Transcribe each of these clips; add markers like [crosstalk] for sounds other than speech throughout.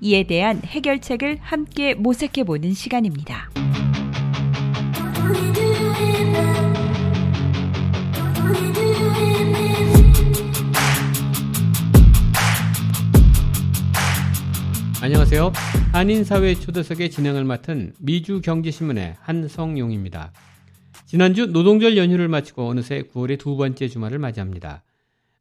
이에 대한 해결책을 함께 모색해 보는 시간입니다. 안녕하세요. 한인사회 초대석의 진행을 맡은 미주경제신문의 한성용입니다. 지난주 노동절 연휴를 마치고 어느새 9월의 두 번째 주말을 맞이합니다.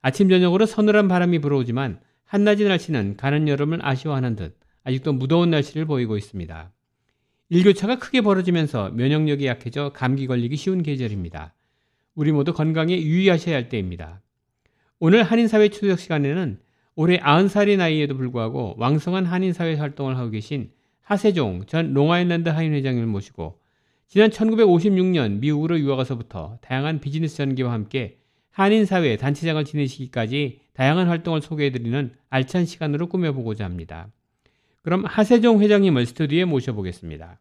아침 저녁으로 서늘한 바람이 불어오지만 한낮의 날씨는 가는 여름을 아쉬워하는 듯 아직도 무더운 날씨를 보이고 있습니다. 일교차가 크게 벌어지면서 면역력이 약해져 감기 걸리기 쉬운 계절입니다. 우리 모두 건강에 유의하셔야 할 때입니다. 오늘 한인사회 초대석 시간에는 올해 90살의 나이에도 불구하고 왕성한 한인사회 활동을 하고 계신 하세종 전 롱아일랜드 한인회장님을 모시고 지난 1956년 미국으로 유학와서부터 다양한 비즈니스 전기와 함께 한인사회 단체장을 지내시기까지 다양한 활동을 소개해드리는 알찬 시간으로 꾸며보고자 합니다. 그럼 하세종 회장님을 스튜디오에 모셔보겠습니다.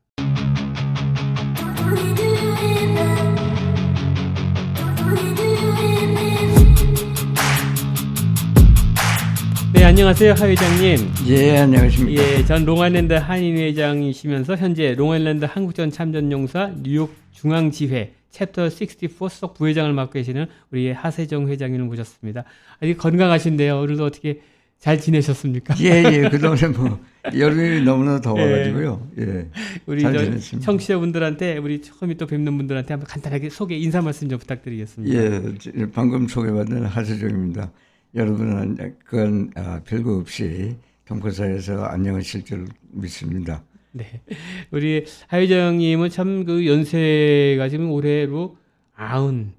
네, 안녕하세요, 하 회장님. 예, 안녕하십니까. 예, 전 롱아일랜드 한인 회장이시면서 현재 롱아일랜드 한국전 참전용사 뉴욕 중앙지회 챕터 64 수석 부회장을 맡고 계시는 우리 하세종 회장님을 모셨습니다. 아직 건강하신데요. 오늘도 어떻게 잘 지내셨습니까? 예, 예. 그동안에 뭐 여름이 너무나 [laughs] 더워가지고요. 예. 우리 저 청취자분들한테 우리 처음에 또 뵙는 분들한테 한번 간단하게 소개 인사 말씀 좀 부탁드리겠습니다. 예, 방금 소개받은 하세정입니다. 여러분은 그건 아, 별거 없이 동포사에서 안녕하실 줄 믿습니다. [laughs] 네. 우리 하회장님은 참 그 연세가 지금 올해로 아흔,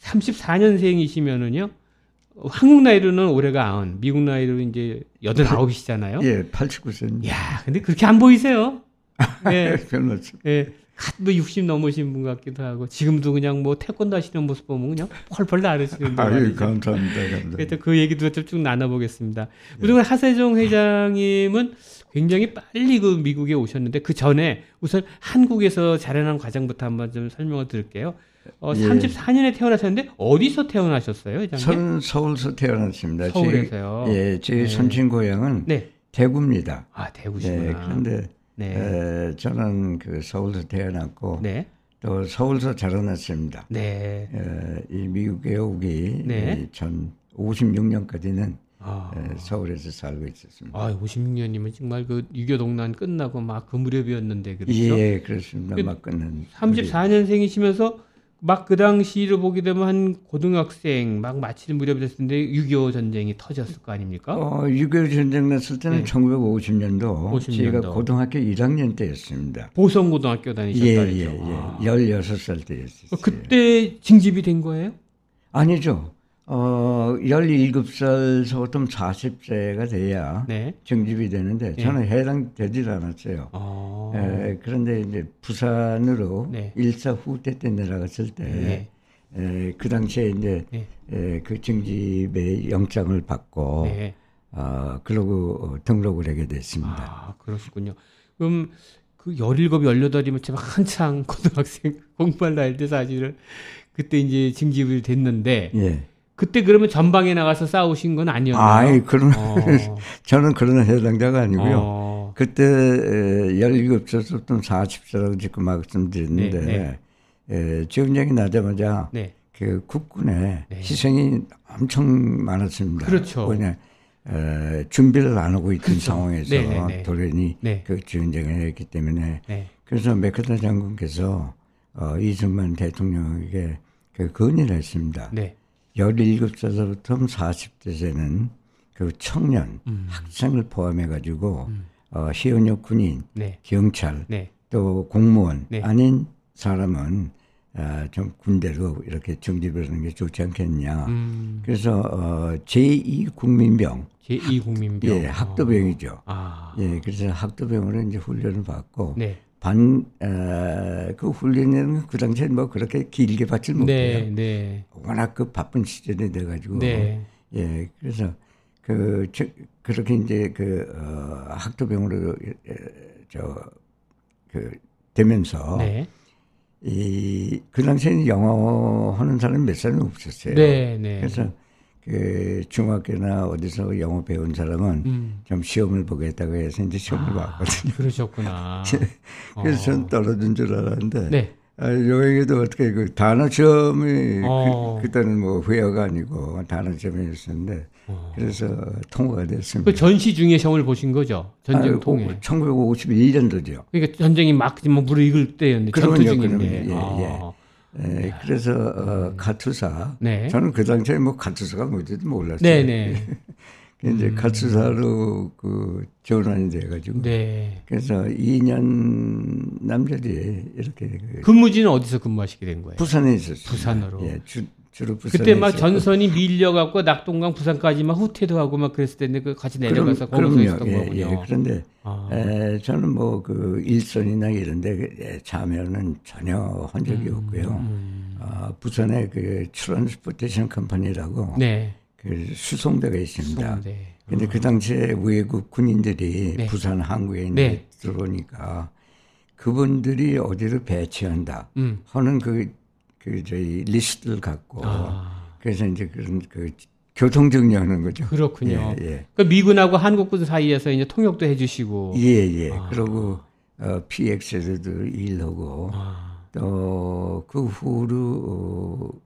34년생이시면은요, 한국 나이로는 올해가 아흔, 미국 나이로 이제 여든 아홉이시잖아요. 예, 89세. 야 근데 그렇게 안 보이세요? 네. [laughs] 별로. 예. 갓도 60 넘으신 분 같기도 하고 지금도 그냥 뭐 태권도 하시는 모습 보면 그냥 펄펄 나르시는데 아유 감사합니다. 감사합니다. 그래서 그 얘기도 쭉 나눠보겠습니다. 우리 네. 하세종 회장님은 굉장히 빨리 그 미국에 오셨는데 그 전에 우선 한국에서 자라난 과정부터 한번 좀 설명을 드릴게요. 어, 예. 34년에 태어나셨는데 어디서 태어나셨어요? 저는 서울서 태어났습니다. 서울에서요. 제, 예, 제 네. 선친 고향은 네. 대구입니다. 아, 대구시구나. 네, 그런데 네. 에, 저는 그 서울서 태어났고 네. 또 서울서 자라났습니다. 네. 에, 이 미국에 오기 네. 전 56년까지는 아. 서울에서 살고 있었습니다. 아, 56년이면 정말 그 유교 동란 끝나고 막 그 무렵이었는데 그렇죠? 예, 그렇습니다. 그, 막 끝난. 34년생이시면서 막 그 당시를 보게 되면 한 고등학생 막 마치는 무렵이 됐을 텐데 6.25 전쟁이 터졌을 거 아닙니까? 어, 6.25 전쟁 났을 때는 네. 1950년도, 50년도 제가 고등학교 1학년 때였습니다. 보성 고등학교 다니셨다 예, 예, 예. 아. 16살 때였어요. 그때 징집이 된 거예요? 아니죠. 어, 17살서부터 40세가 돼야 네. 정집이 되는데 네. 저는 네. 해당되질 않았어요. 아. 에, 그런데 이제 부산으로 네. 일사 후퇴 때 내려갔을 때, 네. 에, 그 당시에 이제 네. 에, 그 정집의 영장을 받고, 네. 어, 그러고 어, 등록을 하게 됐습니다. 아, 그렇군요. 그럼 그 17, 18이면 제가 한창 고등학생 [laughs] 공부할 나이 때 사실은 그때 이제 징집이 됐는데, 예. 그때 그러면 전방에 나가서 싸우신 건 아니었나요? 아이, 그런, 어. [laughs] 저는 그런 해당자가 아니고요. 어. 그때 17살부터 40살라고 지금 말씀드렸는데, 네, 네. 에, 전쟁이 나자마자 네. 그 국군의 네. 희생이 엄청 많았습니다. 그렇죠. 그냥 에, 준비를 안 하고 있던 그렇죠. 상황에서 네, 네, 네. 도련이 네. 그 전쟁을 했기 때문에 그래서 메카다 장군께서 어, 이승만 대통령에게 그 건의를 했습니다. 네. 17살부터 40대에는 그 청년, 음. 학생을 포함해 가지고, 음. 어, 시현역 군인, 네. 경찰, 네. 또 공무원 네. 아닌 사람은 아, 좀 군대로 이렇게 정집을 하는 게 좋지 않겠냐. 음. 그래서 어, 제2 국민병. 제2 국민병. 예, 학도병이죠. 아. 예, 그래서 학도병으로 이제 훈련을 받고 네. 반, 어, 그 훈련은 그 당시에 뭐 그렇게 길게 받질 못해요. 네, 네. 워낙 그 바쁜 시절이 돼가지고. 네. 예, 그래서 그, 저, 그렇게 이제 그, 어, 학도병으로, 저, 그, 되면서. 네. 이, 그 당시에는 영어 하는 사람이 몇 사람이 없었어요. 네, 네. 그래서 그 중학교나 어디서 영어 배운 사람은 음. 좀 시험을 보겠다고 해서 이제 시험을 아, 봤거든요. 그러셨구나. [laughs] 그래서 어. 전 떨어진 줄 알았는데. 네. 아, 여기도 어떻게 그 단어 시험이 어. 그, 그때는 뭐 회화가 아니고 단어 시험이었었는데 어. 그래서 통과가 됐습니다. 그 전시 중에 시험을 보신 거죠? 전쟁 아, 통해. 1951년도죠. 그러니까 전쟁이 막뭐 무르익을 때였는데 전투 중인데. 예, 아. 예. 예, 그래서 어, 카투사. 네. 저는 그 당시에 뭐 카투사가 뭔지도 몰랐어요. 네네. 네. [laughs] 이제 음. 카투사로 그 전환이 돼가지고. 네. 그래서 2년 남자들이 이렇게. 그 근무지는 어디서 근무하시게 된 거예요? 부산에 있었어요. 부산으로. 예, 주, 주로 부산. 그때 막 전선이 밀려갖고 낙동강 부산까지 막 후퇴도 하고 막 그랬을 텐데 그 같이 내려가서 거기서 있었던 예, 거군요. 예, 그런데 아. 에, 저는 뭐 그 일선이나 이런데 참여는 전혀 한 적이 음, 없고요. 음. 아, 부산에 그 transportation company라고 네. 그 수송대가 있습니다. 수송대. 근데 그 당시에 외국 군인들이 네. 부산 항구에 네. 들어오니까 그분들이 어디로 배치한다 음. 하는 그, 그 저희 리스트를 갖고 아. 그래서 이제 그런 그 교통 정리하는 거죠. 그렇군요. 예, 예. 그 미군하고 한국군 사이에서 이제 통역도 해주시고. 예, 예. 아. 그리고 어, PX에서도 일하고 아. 또그 후로 어,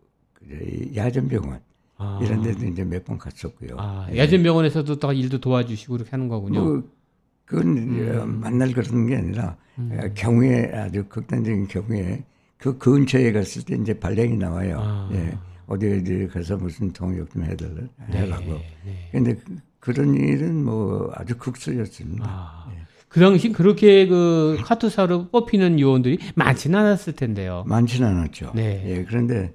야전병원 아. 이런 데도 이제 몇 번 갔었고요. 아, 예. 야전병원에서도 또 일도 도와주시고 그렇게 하는 거군요. 뭐, 그건 음. 만날 그런 게 아니라 음. 경우에 아주 극단적인 경우에 그 근처에 갔을 때 이제 발령이 나와요. 아. 예. 어디 어디 가서 무슨 통역 좀 해달라 네, 해라고. 네. 근데 그, 런 일은 뭐 아주 극소였습니다. 아. 예. 그 당시 그렇게 그 카투사로 뽑히는 요원들이 많지는 않았을 텐데요. 많지는 않았죠. 네. 예, 그런데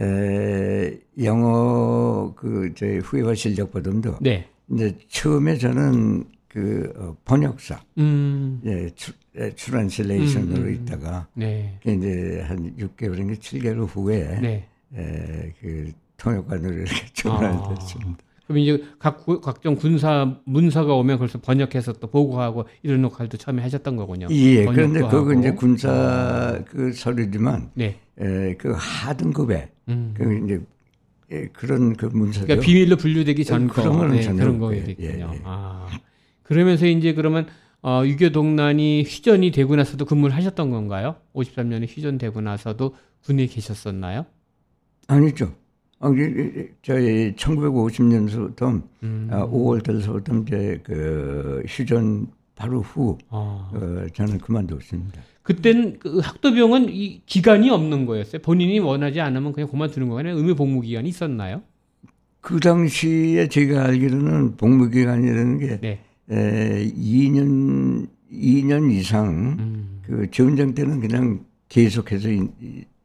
에, 영어 그저 후회와 실력 보듬도 네. 이제 처음에 저는 그 어, 번역사, 음. 예, 출, 예, 트랜슬레이션으로 음, 음, 있다가 네. 이제 한 6개월인가 7개월 후에 네. 에, 그 통역관으로 이렇게 [laughs] 전환이 됐습니다. 그럼 이제 각 각종 군사 문서가 오면 그래서 번역해서 또 보고하고 이런 역할도 처음에 하셨던 거군요. 예, 그런데 그거 이제 군사 아. 그 서류지만 네. 에, 그 하등급에 음. 그 이제 예, 그런 그 문서죠. 그러니까 비밀로 분류되기 전 거, 그런, 네, 그런 거겠군요. 예, 예. 아, 그러면서 이제 그러면 어, 유교 동란이 휘전이 되고 나서도 근무를 하셨던 건가요? 53년에 휘전되고 나서도 군에 계셨었나요? 아니죠. 아, 저희 1950년부터 음. 5월 아, 달서부터 이제 그 휴전 바로 후 아. 어, 저는 그만뒀습니다. 그땐 그 학도병은 이 기간이 없는 거였어요. 본인이 원하지 않으면 그냥 그만두는 거예요. 의무 복무 기간이 있었나요? 그 당시에 제가 알기로는 복무 기간이라는 게 네. 에, 2년 2년 이상 음. 그 전쟁 때는 그냥 계속해서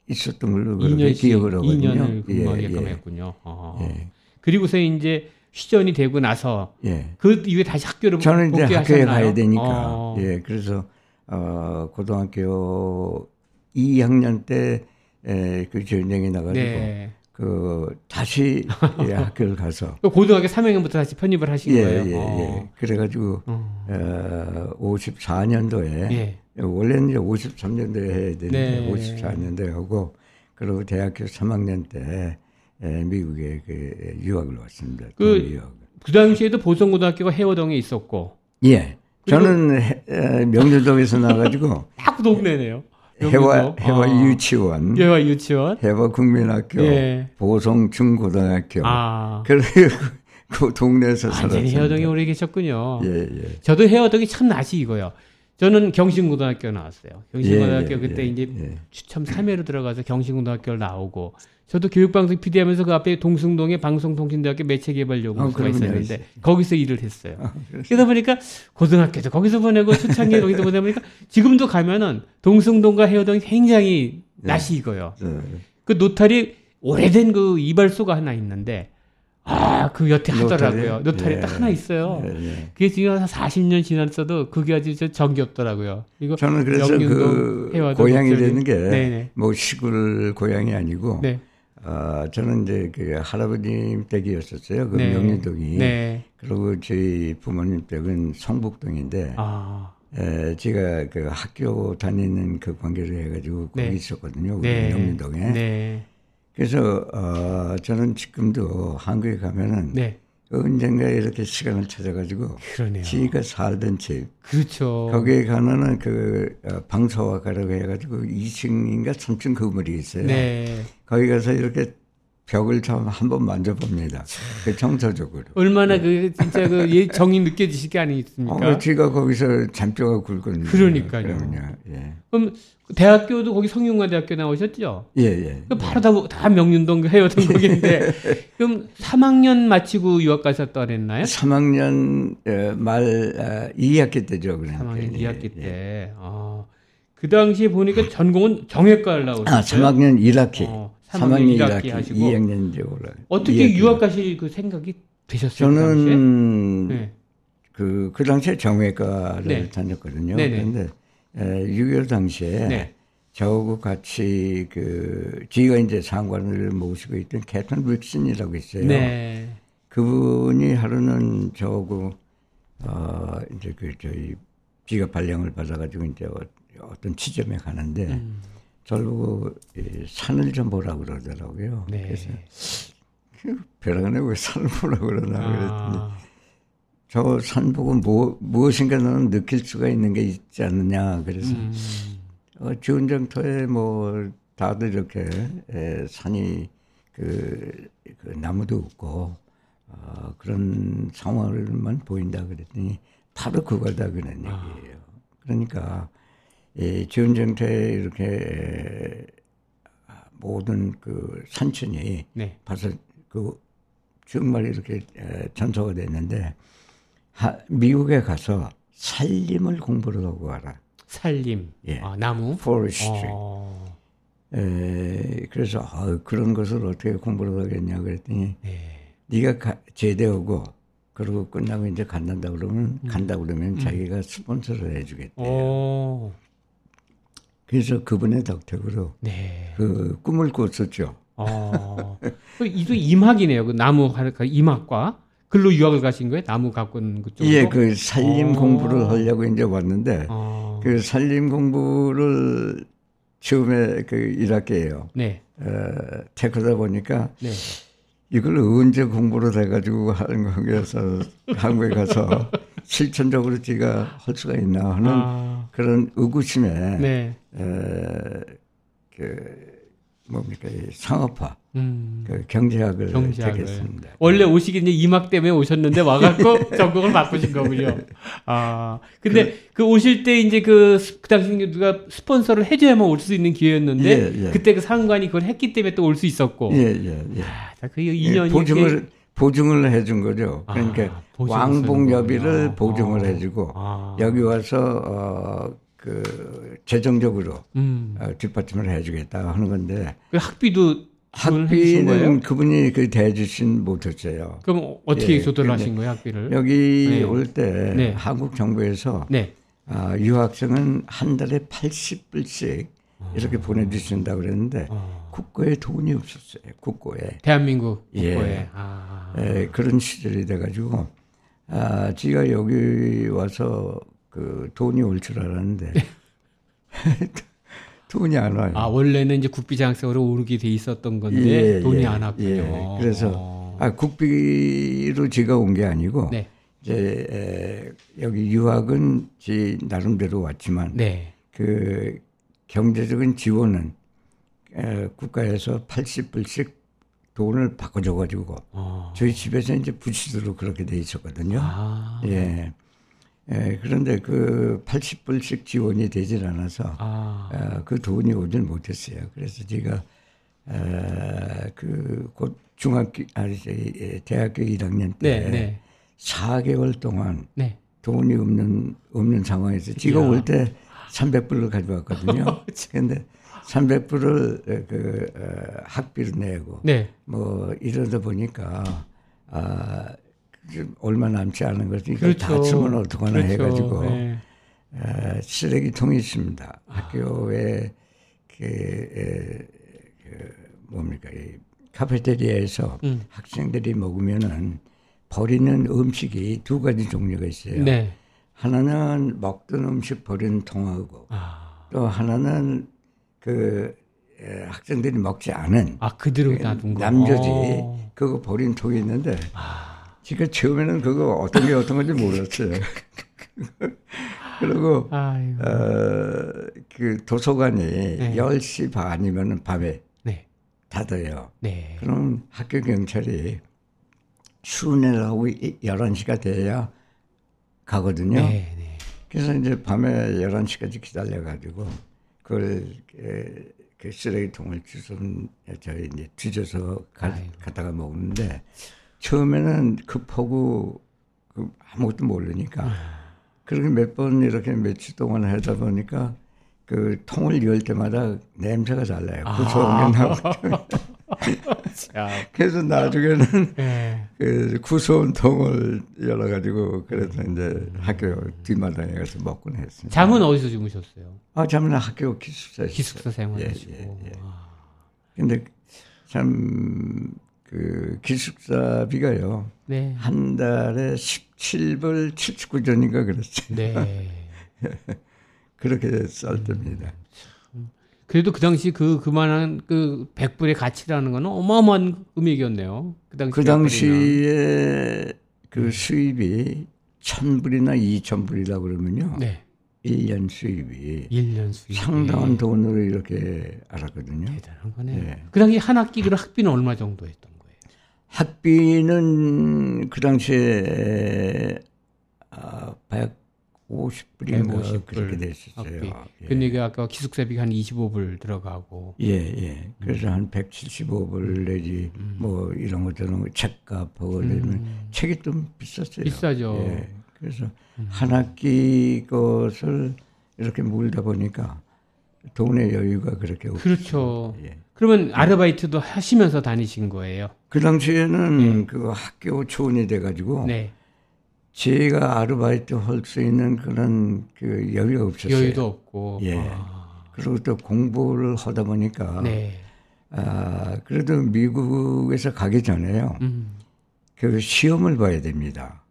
있었던 걸로 그렇게 기억을 하거든요. 2년을 근무하게끔 예, 예. 했군요. 아. 예. 그리고서 이제 휴전이 되고 나서 예. 그 이후에 다시 학교를 저는 이제 학교에 가야 되니까 어. 예 그래서 어 고등학교 2학년 때그 전쟁이 나가지고 네. 그 다시 예, [laughs] 학교를 가서 고등학교 3학년부터 다시 편입을 하신 예, 거예요. 예, 어. 예. 그래가지고 어. 어 54년도에 예. 원래는 이제 53년도에 해야 되는데 네. 54년도에 하고 그리고 대학교 3학년 때 미국에 그 유학을 왔습니다. 그, 그 당시에도 보성고등학교가 해워동에 있었고. 예. 저는 해, 명주동에서 나가지고 [laughs] 딱 동네네요. 해와 해와 아. 유치원, 해와 유치원, 해와 국민학교, 예. 보성 중고등학교. 아. 그래서 [laughs] 그 동네에서 살았어요. 해화동에 오래 계셨군요. 예, 예. 저도 해화동이 참 낯이 익어요. 저는 경신고등학교 나왔어요. 경신고등학교 예, 예, 그때 예, 이제 예. 추첨 3회로 들어가서 경신고등학교를 나오고 저도 교육방송 PD 하면서 그 앞에 동승동에 방송통신대학교 매체개발연구소가 어, 있었는데 거기서 일을 했어요. 어, 그러다 보니까 고등학교도 거기서 보내고 초창기에 거기서 보내다 보니까 지금도 가면은 동승동과 해어동이 굉장히 낯이 익어요. 네. 그 노탈이 오래된 그 이발소가 하나 있는데 아, 그 여태 하더라고요. 노타리 예. 딱 하나 있어요. 예, 예. 그게 지금 한 40년 지났어도 그게 아주 정겹더라고요. 이거 저는 그래서 그 고향이 되는 게 뭐 시골 고향이 아니고 네. 어, 저는 이제 그 할아버님 댁이었었어요. 그 네. 명륜동이. 네. 그리고 저희 부모님 댁은 성북동인데, 아. 에, 제가 그 학교 다니는 그 관계를 해가지고 거기 네. 있었거든요. 네. 명륜동에. 네. 그래서 어, 저는 지금도 한국에 가면은 네. 언젠가 이렇게 시간을 찾아가지고 그러네요. 지가 살던 집 그렇죠. 거기에 가면은 그 어, 방서화가라고 해가지고 2층인가 3층 건물이 있어요. 네. 거기 가서 이렇게 벽을 좀 한번 만져봅니다. 그 정서적으로. 얼마나 그 진짜 그 정이 느껴지실 게 아니겠습니까? 어, 제가 거기서 잠뼈가 굵거든요. 그러니까요. 예. 그럼 대학교도 거기 성균관 대학교 나오셨죠? 예, 예. 바로 다, 다 명륜동 해오던 거긴데 [laughs] 그럼 3학년 마치고 유학 가셨다 그랬나요? 3학년 말 아, 2학기 때죠. 그러니까. 3학년 2학기 예, 때. 예. 아, 그 당시에 보니까 전공은 정외과를 나오셨어요. 아, 3학년 1학기. 어, 3학년 1학기, 1학기 하시고 2학년 이제 올라. 어떻게 2학기. 유학 가실 그 생각이 되셨어요? 저는 그, 네. 그, 그 당시에 정외과를 네. 다녔거든요. 네네. 그런데 6.25 당시에 네. 저하고 같이 그 지가 이제 상관을 모시고 있던 캐튼 윌슨이라고 있어요. 네. 그분이 하루는 저하고 어 이제 그 저희 비가 발령을 받아가지고 이제 어떤 지점에 가는데 음. 저를 보고 산을 좀 보라 고 그러더라고요. 네. 그래서 벼랑에 왜 산을 보라 고 그러나 아. 그랬더니 저 산 보고 뭐, 무엇인가 너는 느낄 수가 있는 게 있지 않느냐. 그래서, 음. 어, 지원정토에 뭐, 다들 이렇게, 에, 산이, 그, 그, 나무도 없고, 어, 그런 상황을만 보인다 그랬더니, 바로 그거다 그런 아. 얘기예요. 그러니까, 이 지원정토에 이렇게, 에, 모든 그 산천이, 네. 봐서 그, 정말 이렇게 에, 전소가 됐는데, 하, 미국에 가서 살림을 공부를 하고 와라. 살림. 예. 아, 나무. forestry. 어. 에, 그래서 어, 그런 것을 어떻게 공부를 하겠냐 그랬더니 네. 네가 가, 제대하고 그리고 끝나고 이제 간단다 그러면 음. 간다 그러면 음. 자기가 스폰서를 해주겠대요. 오. 그래서 그분의 덕택으로 네. 그 꿈을 꿨었죠. 어. [laughs] 이도 임학이네요. 그 나무 임학과. 글로 유학을 가신 거예요? 나무 가꾼 그쪽? 예, 그 살림 오. 어. 공부를 하려고 이제 왔는데 오. 어. 그 살림 공부를 처음에 그 1학기예요. 네. 어, 택하다 보니까 네. 이걸 언제 공부를 해가지고 하는 거그래서 한국에 가서 [laughs] 실천적으로 제가 할 수가 있나 하는 아. 그런 의구심에 네. 에, 그 뭡니까 상업화 음. 그 경제학을, 경제학을 택했습니다. 원래 오시기 이제 이막 때문에 오셨는데 와갖고 [laughs] 전공을 바꾸신 거군요. [laughs] 아 근데 그, 그 오실 때 이제 그, 그 당시 누가 스폰서를 해줘야만 올 수 있는 기회였는데 예, 예. 그때 그 상관이 그걸 했기 때문에 또 올 수 있었고. 예예 예, 아, 그 2년이 예, 보증을 보증을 해준 거죠. 그러니까 아, 왕복여비를 보증을 아, 해주고 아. 여기 와서 어, 그 재정적으로 음. 어, 뒷받침을 해주겠다 하는 건데 그 학비도 학비는 그분이 그 대주신 못했어요. 그럼 어떻게 예, 조달을 하신 거예요 학비를? 여기 네. 올때 네. 한국 정부에서 네. 아, 유학생은 한 달에 80불씩 이렇게 아. 보내주신다 그랬는데 아. 국고에 돈이 없었어요. 국고에 대한민국 예. 국고에 예. 아. 예, 그런 시절이 돼가지고 아, 지가 여기 와서 그 돈이 올 줄 알았는데 네. [laughs] 돈이 안 와요. 아 원래는 이제 국비 장학생으로 오르게 돼 있었던 건데 예, 돈이 예, 안 왔군요. 예. 그래서 어. 아 국비로 제가 온 게 아니고 네. 이제 에, 여기 유학은 제 나름대로 왔지만 네. 그 경제적인 지원은 에, 국가에서 80불씩 돈을 바꿔줘가지고 어. 저희 집에서 이제 부치도록 그렇게 돼 있었거든요. 아. 예. 예, 그런데 그 80불씩 지원이 되질 않아서 아. 어, 그 돈이 오질 못했어요. 그래서 제가 어, 그곧 중학교 아니 예, 대학교 1학년 때 네, 네. 4개월 동안 네. 돈이 없는 없는 상황에서 제가 올 때 300불을 가져왔거든요. [laughs] 근데 300불을 그 어, 학비로 내고 네. 뭐 이러다 보니까 아, 얼마 남지 않은 것이 그렇죠. 다쓰면 어떡하나 그렇죠. 해가지고 네. 아, 쓰레기통이 있습니다. 아. 학교에 그, 에, 그 뭡니까 이 카페테리아에서 음. 학생들이 먹으면은 버리는 음식이 두 가지 종류가 있어요. 네. 하나는 먹던 음식 버리는 통하고 아. 또 하나는 그 에, 학생들이 먹지 않은 아 그대로 놔둔 거 남겨지 어. 그거 버린 통이 있는데 아. 제가 처음에는 그거 어떤 게 어떤 건지 몰랐어요. [laughs] 그리고 어, 그 도서관이 네. 10시 반이면 밤에 네. 닫아요. 네. 그럼 학교 경찰이 수은회를 하고 11시가 돼야 가거든요. 네, 네. 그래서 이제 밤에 11시까지 기다려가지고 그걸 그 쓰레기통을 주선 저희 이제 뒤져서 가, 갔다가 먹는데 처음에는 급하고 그 아무것도 모르니까 아. 그렇게 몇 번 이렇게 며칠 동안 하다 보니까 그 통을 열 때마다 냄새가 달라요. 구수한 게 나고. [laughs] 그래서 나중에는 네. 그 구수한 통을 열어가지고 그래서 이제 학교 뒷마당에 가서 먹곤 했습니다. 잠은 어디서 주무셨어요? 아 잠은 학교 기숙사. 기숙사 생활하시고. 예, 예, 예. 근데 참 그 기숙사비가요. 네. 한 달에 17불 79전인가 그랬어요. 네. [laughs] 그렇게 쌀 때입니다. 그래도 그 당시 그 그만한 그 100불의 가치라는 거는 어마어마한 금액이었네요. 그 당시 그 당시에 그 네. 수입이 1000불이나 2000불이다 그러면요. 네. 1년 수입이 1년 수입 상당한 돈으로 이렇게 알았거든요. 대단한 거네. 네. 그 당시 한 학기 그 학비는 얼마 정도 했던? 학비는 그 당시에 아, 50불인가 150불 그렇게 됐었어요. 예. 그러니까 아까 기숙사비가 한 25불 들어가고. 예, 예. 그래서 음. 한 175불 내지 음. 뭐 이런 것들은 책값하고 음. 책이 좀 비쌌어요. 비싸죠. 예. 그래서 음. 한 학기 것을 이렇게 물다 보니까 돈의 여유가 그렇게 없어요. 그렇죠. 예. 그러면 아르바이트도 하시면서 다니신 거예요? 그 당시에는 예. 그 학교 초원이 돼가지고 네. 제가 아르바이트 할 수 있는 그런 그 여유가 없었어요. 여유도 없고. 예. 아. 그리고 또 공부를 하다 보니까 네. 아 그래도 미국에서 가기 전에요. 음. 그 시험을 봐야 됩니다.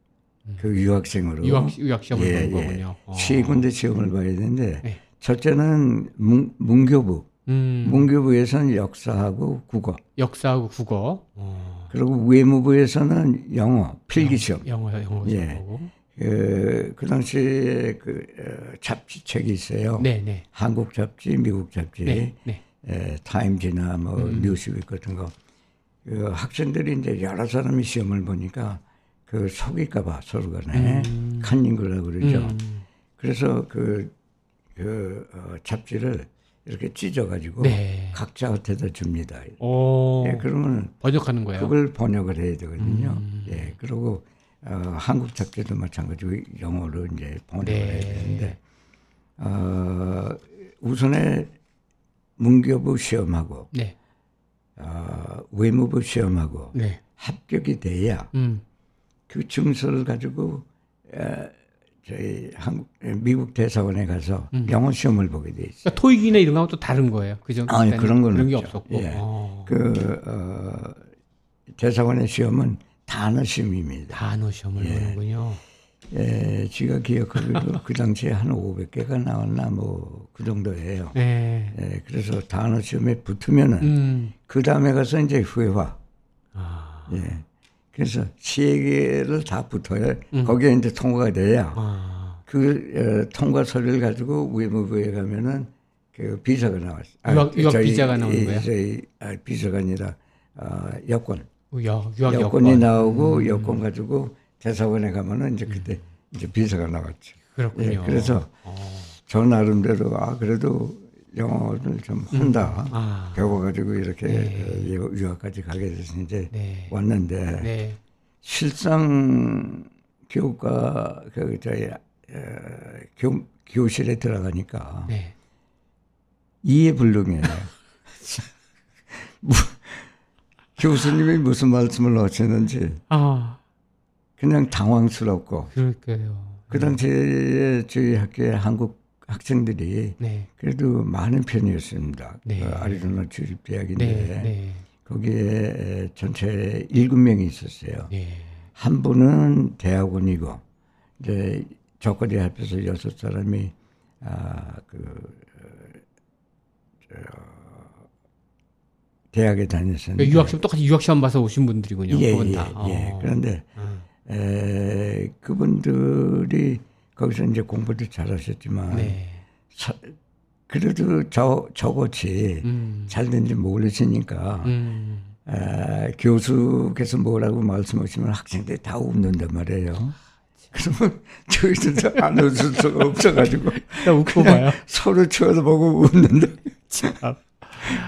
음. 그 유학생으로. 유학 유학 시험을 예, 보는 예. 거군요. 예. 세 군데 시험을 봐야 되는데 네. 첫째는 문, 문교부. 음. 문교부에서는 역사하고 국어. 역사하고 국어. 어. 그리고 외무부에서는 영어, 필기 시험. 영어, 영어. 예. 그, 그 당시에 그 어, 잡지책이 있어요. 네, 네. 한국 잡지, 미국 잡지, 네, 네. 에, 타임지나 뭐 음. 뉴스윅 같은 거. 그 학생들이 이제 여러 사람이 시험을 보니까 그 속일까봐 서로 간에 음. 칸닝그라 그러죠. 음. 그래서 그, 그 어, 잡지를 이렇게 찢어가지고 네. 각자한테다 줍니다. 오, 예, 그러면 번역하는 거예요. 그걸 번역을 해야 되거든요. 음. 예, 그리고 어, 한국 작제도 마찬가지고 영어로 이제 번역을 네. 해야 되는데 어, 우선에 문교부 시험하고 네. 어, 외무부 시험하고 네. 합격이 돼야 음. 그 증서를 가지고 에, 저희 한국 미국 대사관에 가서 음. 영어 시험을 보게 돼 있어요. 그러니까 토익이나 이런 거하고 또 다른 거예요. 그죠? 아니 그런 거는 그런 게 없었고. 예. 어. 그 어, 대사관의 시험은 단어 시험입니다. 단어 시험을 예. 보는군요. 예, 제가 기억하기로 [laughs] 그 당시에 한 500개가 나왔나 뭐 그 정도예요. 예. 예. 그래서 단어 시험에 붙으면은 음. 그 다음에 가서 이제 회화. 아. 예. 그래서 세 개를 다 붙어야 음. 거기에 이제 통과가 돼야 아. 그 어, 통과 서류를 가지고 외무부에 가면은 그 비서가 나왔어요. 아, 유학, 유학 저희, 비자가 나오는 거예요? 저희 아, 비서가 아니라 어, 여권. 유학, 유학 여권이 여권. 나오고 음. 여권 가지고 대사관에 가면은 이제 그때 음. 이제 비서가 나왔죠. 그렇군요. 예, 그래서 어. 저 나름대로 아 그래도 영어를 좀 음. 한다. 음. 아. 배워가지고 이렇게 네. 유학까지 가게 돼서 이제 네. 왔는데 네. 실상 교과 그 저희 어, 교, 교실에 들어가니까 네. 이해 불능해요. 교수님이 무슨 말씀을 하시는지 아. 그냥 당황스럽고. 그럴까요. 그 당시에 저희 학교에 한국 학생들이 네. 그래도 많은 편이었습니다. 네. 그 아리조나 주립대학인데 네. 네. 거기에 전체 일곱 명이 있었어요. 네. 한 분은 대학원이고 이제 저거리 합해서 여섯 사람이 아그 대학에 다녔었는데 유학 시험 똑같이 유학 시험 봐서 오신 분들이군요. 예, 예, 다. 예. 어. 그런데 음. 에, 그분들이 거기서 이제 공부도 잘하셨지만 네. 사, 그래도 저 저같이 음. 잘 된지 모르시니까 음. 에, 교수께서 뭐라고 말씀하시면 학생들이 다 웃는단 말이에요. 그러면 저희들도 안 웃을 수가 없어가지고 웃고 봐요. 서로 쳐다보고 웃는다.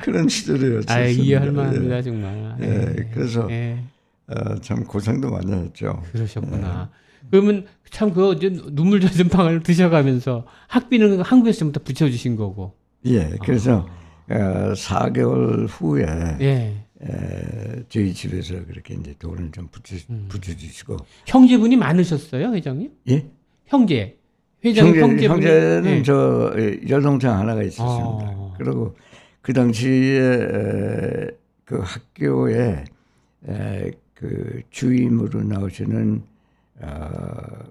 그런 시절이었죠. 아, 이해할 만합니다, 정말. 예, 네. 그래서 네. 어, 참 고생도 많이 했죠. 그러셨구나. 네. 그러면 참 그 눈물 젖은 빵을 드셔가면서 학비는 한국에서부터 붙여주신 거고. 예, 그래서 아. 어, 4개월 후에 예. 에, 저희 집에서 그렇게 이제 돈을 좀 붙여, 음. 붙여주시고. 형제분이 많으셨어요, 회장님? 예? 형제. 회장 형제, 형제분이? 형제는 예. 저 여동생 하나가 있었습니다. 아. 그리고 그 당시에 에, 그 학교에 에, 그 주임으로 나오시는 어,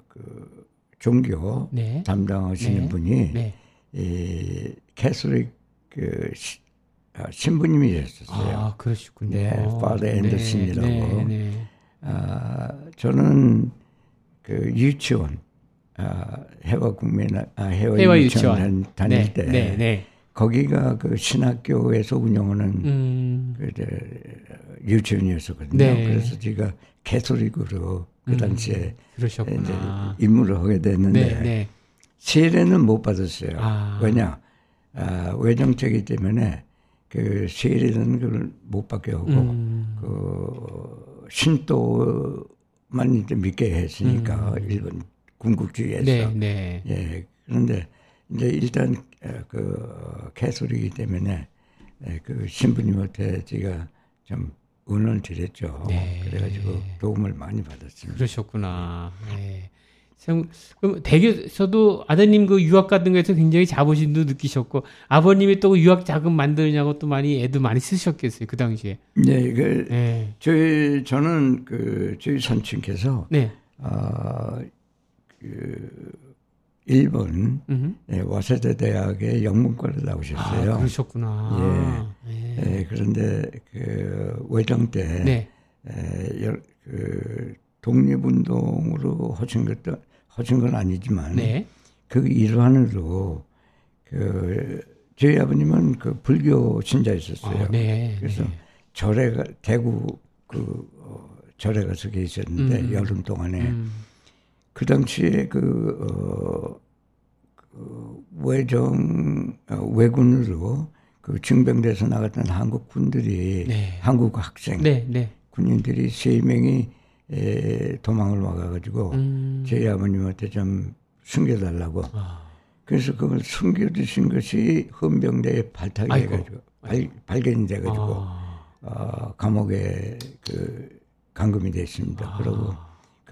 그 종교 네. 담당하시는 네. 분이 네. 이 캐서릭 그 시, 아, 신부님이셨어요. 아, 그러시군요. 네, Father 앤더슨이라고. 네, 네, 아, 저는 그 유치원 아, 해와 국민 아, 해와, 해와 유치원, 유치원 다닐 네, 때 네, 네. 거기가 그 신학교에서 운영하는 음. 그 유치원이었었거든요. 네. 그래서 제가 캐톨릭으로 그 음. 당시에 음. 이제 임무를 하게 됐는데 네, 네. 세례는 못 받았어요. 아. 왜냐 아, 외정책이 때문에 그 세례는 그걸 못 받게 하고 음. 그 신도만 이제 믿게 했으니까 음. 일본 군국주의에서 네, 네. 예 그런데 이제 일단 그 개소리이기 때문에 그 신부님한테 제가 좀 은을 드렸죠. 네. 그래가지고 도움을 많이 받았습니다. 그러셨구나. 네. 그럼 댁에서도 아드님 그 유학 같은 거에서 굉장히 자부심도 느끼셨고 아버님이 또 유학 자금 만드느냐고 또 많이 애도 많이 쓰셨겠어요 그 당시에. 네, 그 네. 저희 저는 그 저희 선친께서 네. 어그 일본 예, 와세대 대학의 영문과를 나오셨어요. 아, 그러셨구나. 예. 예. 예. 그런데 그 외정 때 네. 에, 여, 그 독립운동으로 하신 것도 하신 건 아니지만 네. 그 일환으로 그 저희 아버님은 그 불교 신자였었어요. 아, 네. 그래서 네. 절에 대구 그 어, 절에 가서 계셨는데 음. 여름 동안에. 음. 그 당시에 그, 어, 그 외정, 어, 외군으로 그 징병돼서 나갔던 한국 군들이, 네. 한국 학생, 네, 네. 군인들이 세 명이 에, 도망을 와가지고 음. 저희 아버님한테 좀 숨겨달라고. 아. 그래서 그걸 숨겨주신 것이 헌병대에 발탁이 아이고. 해가지고 발, 발견이 돼가지고 아. 어, 감옥에 그 감금이 됐습니다. 아. 그러고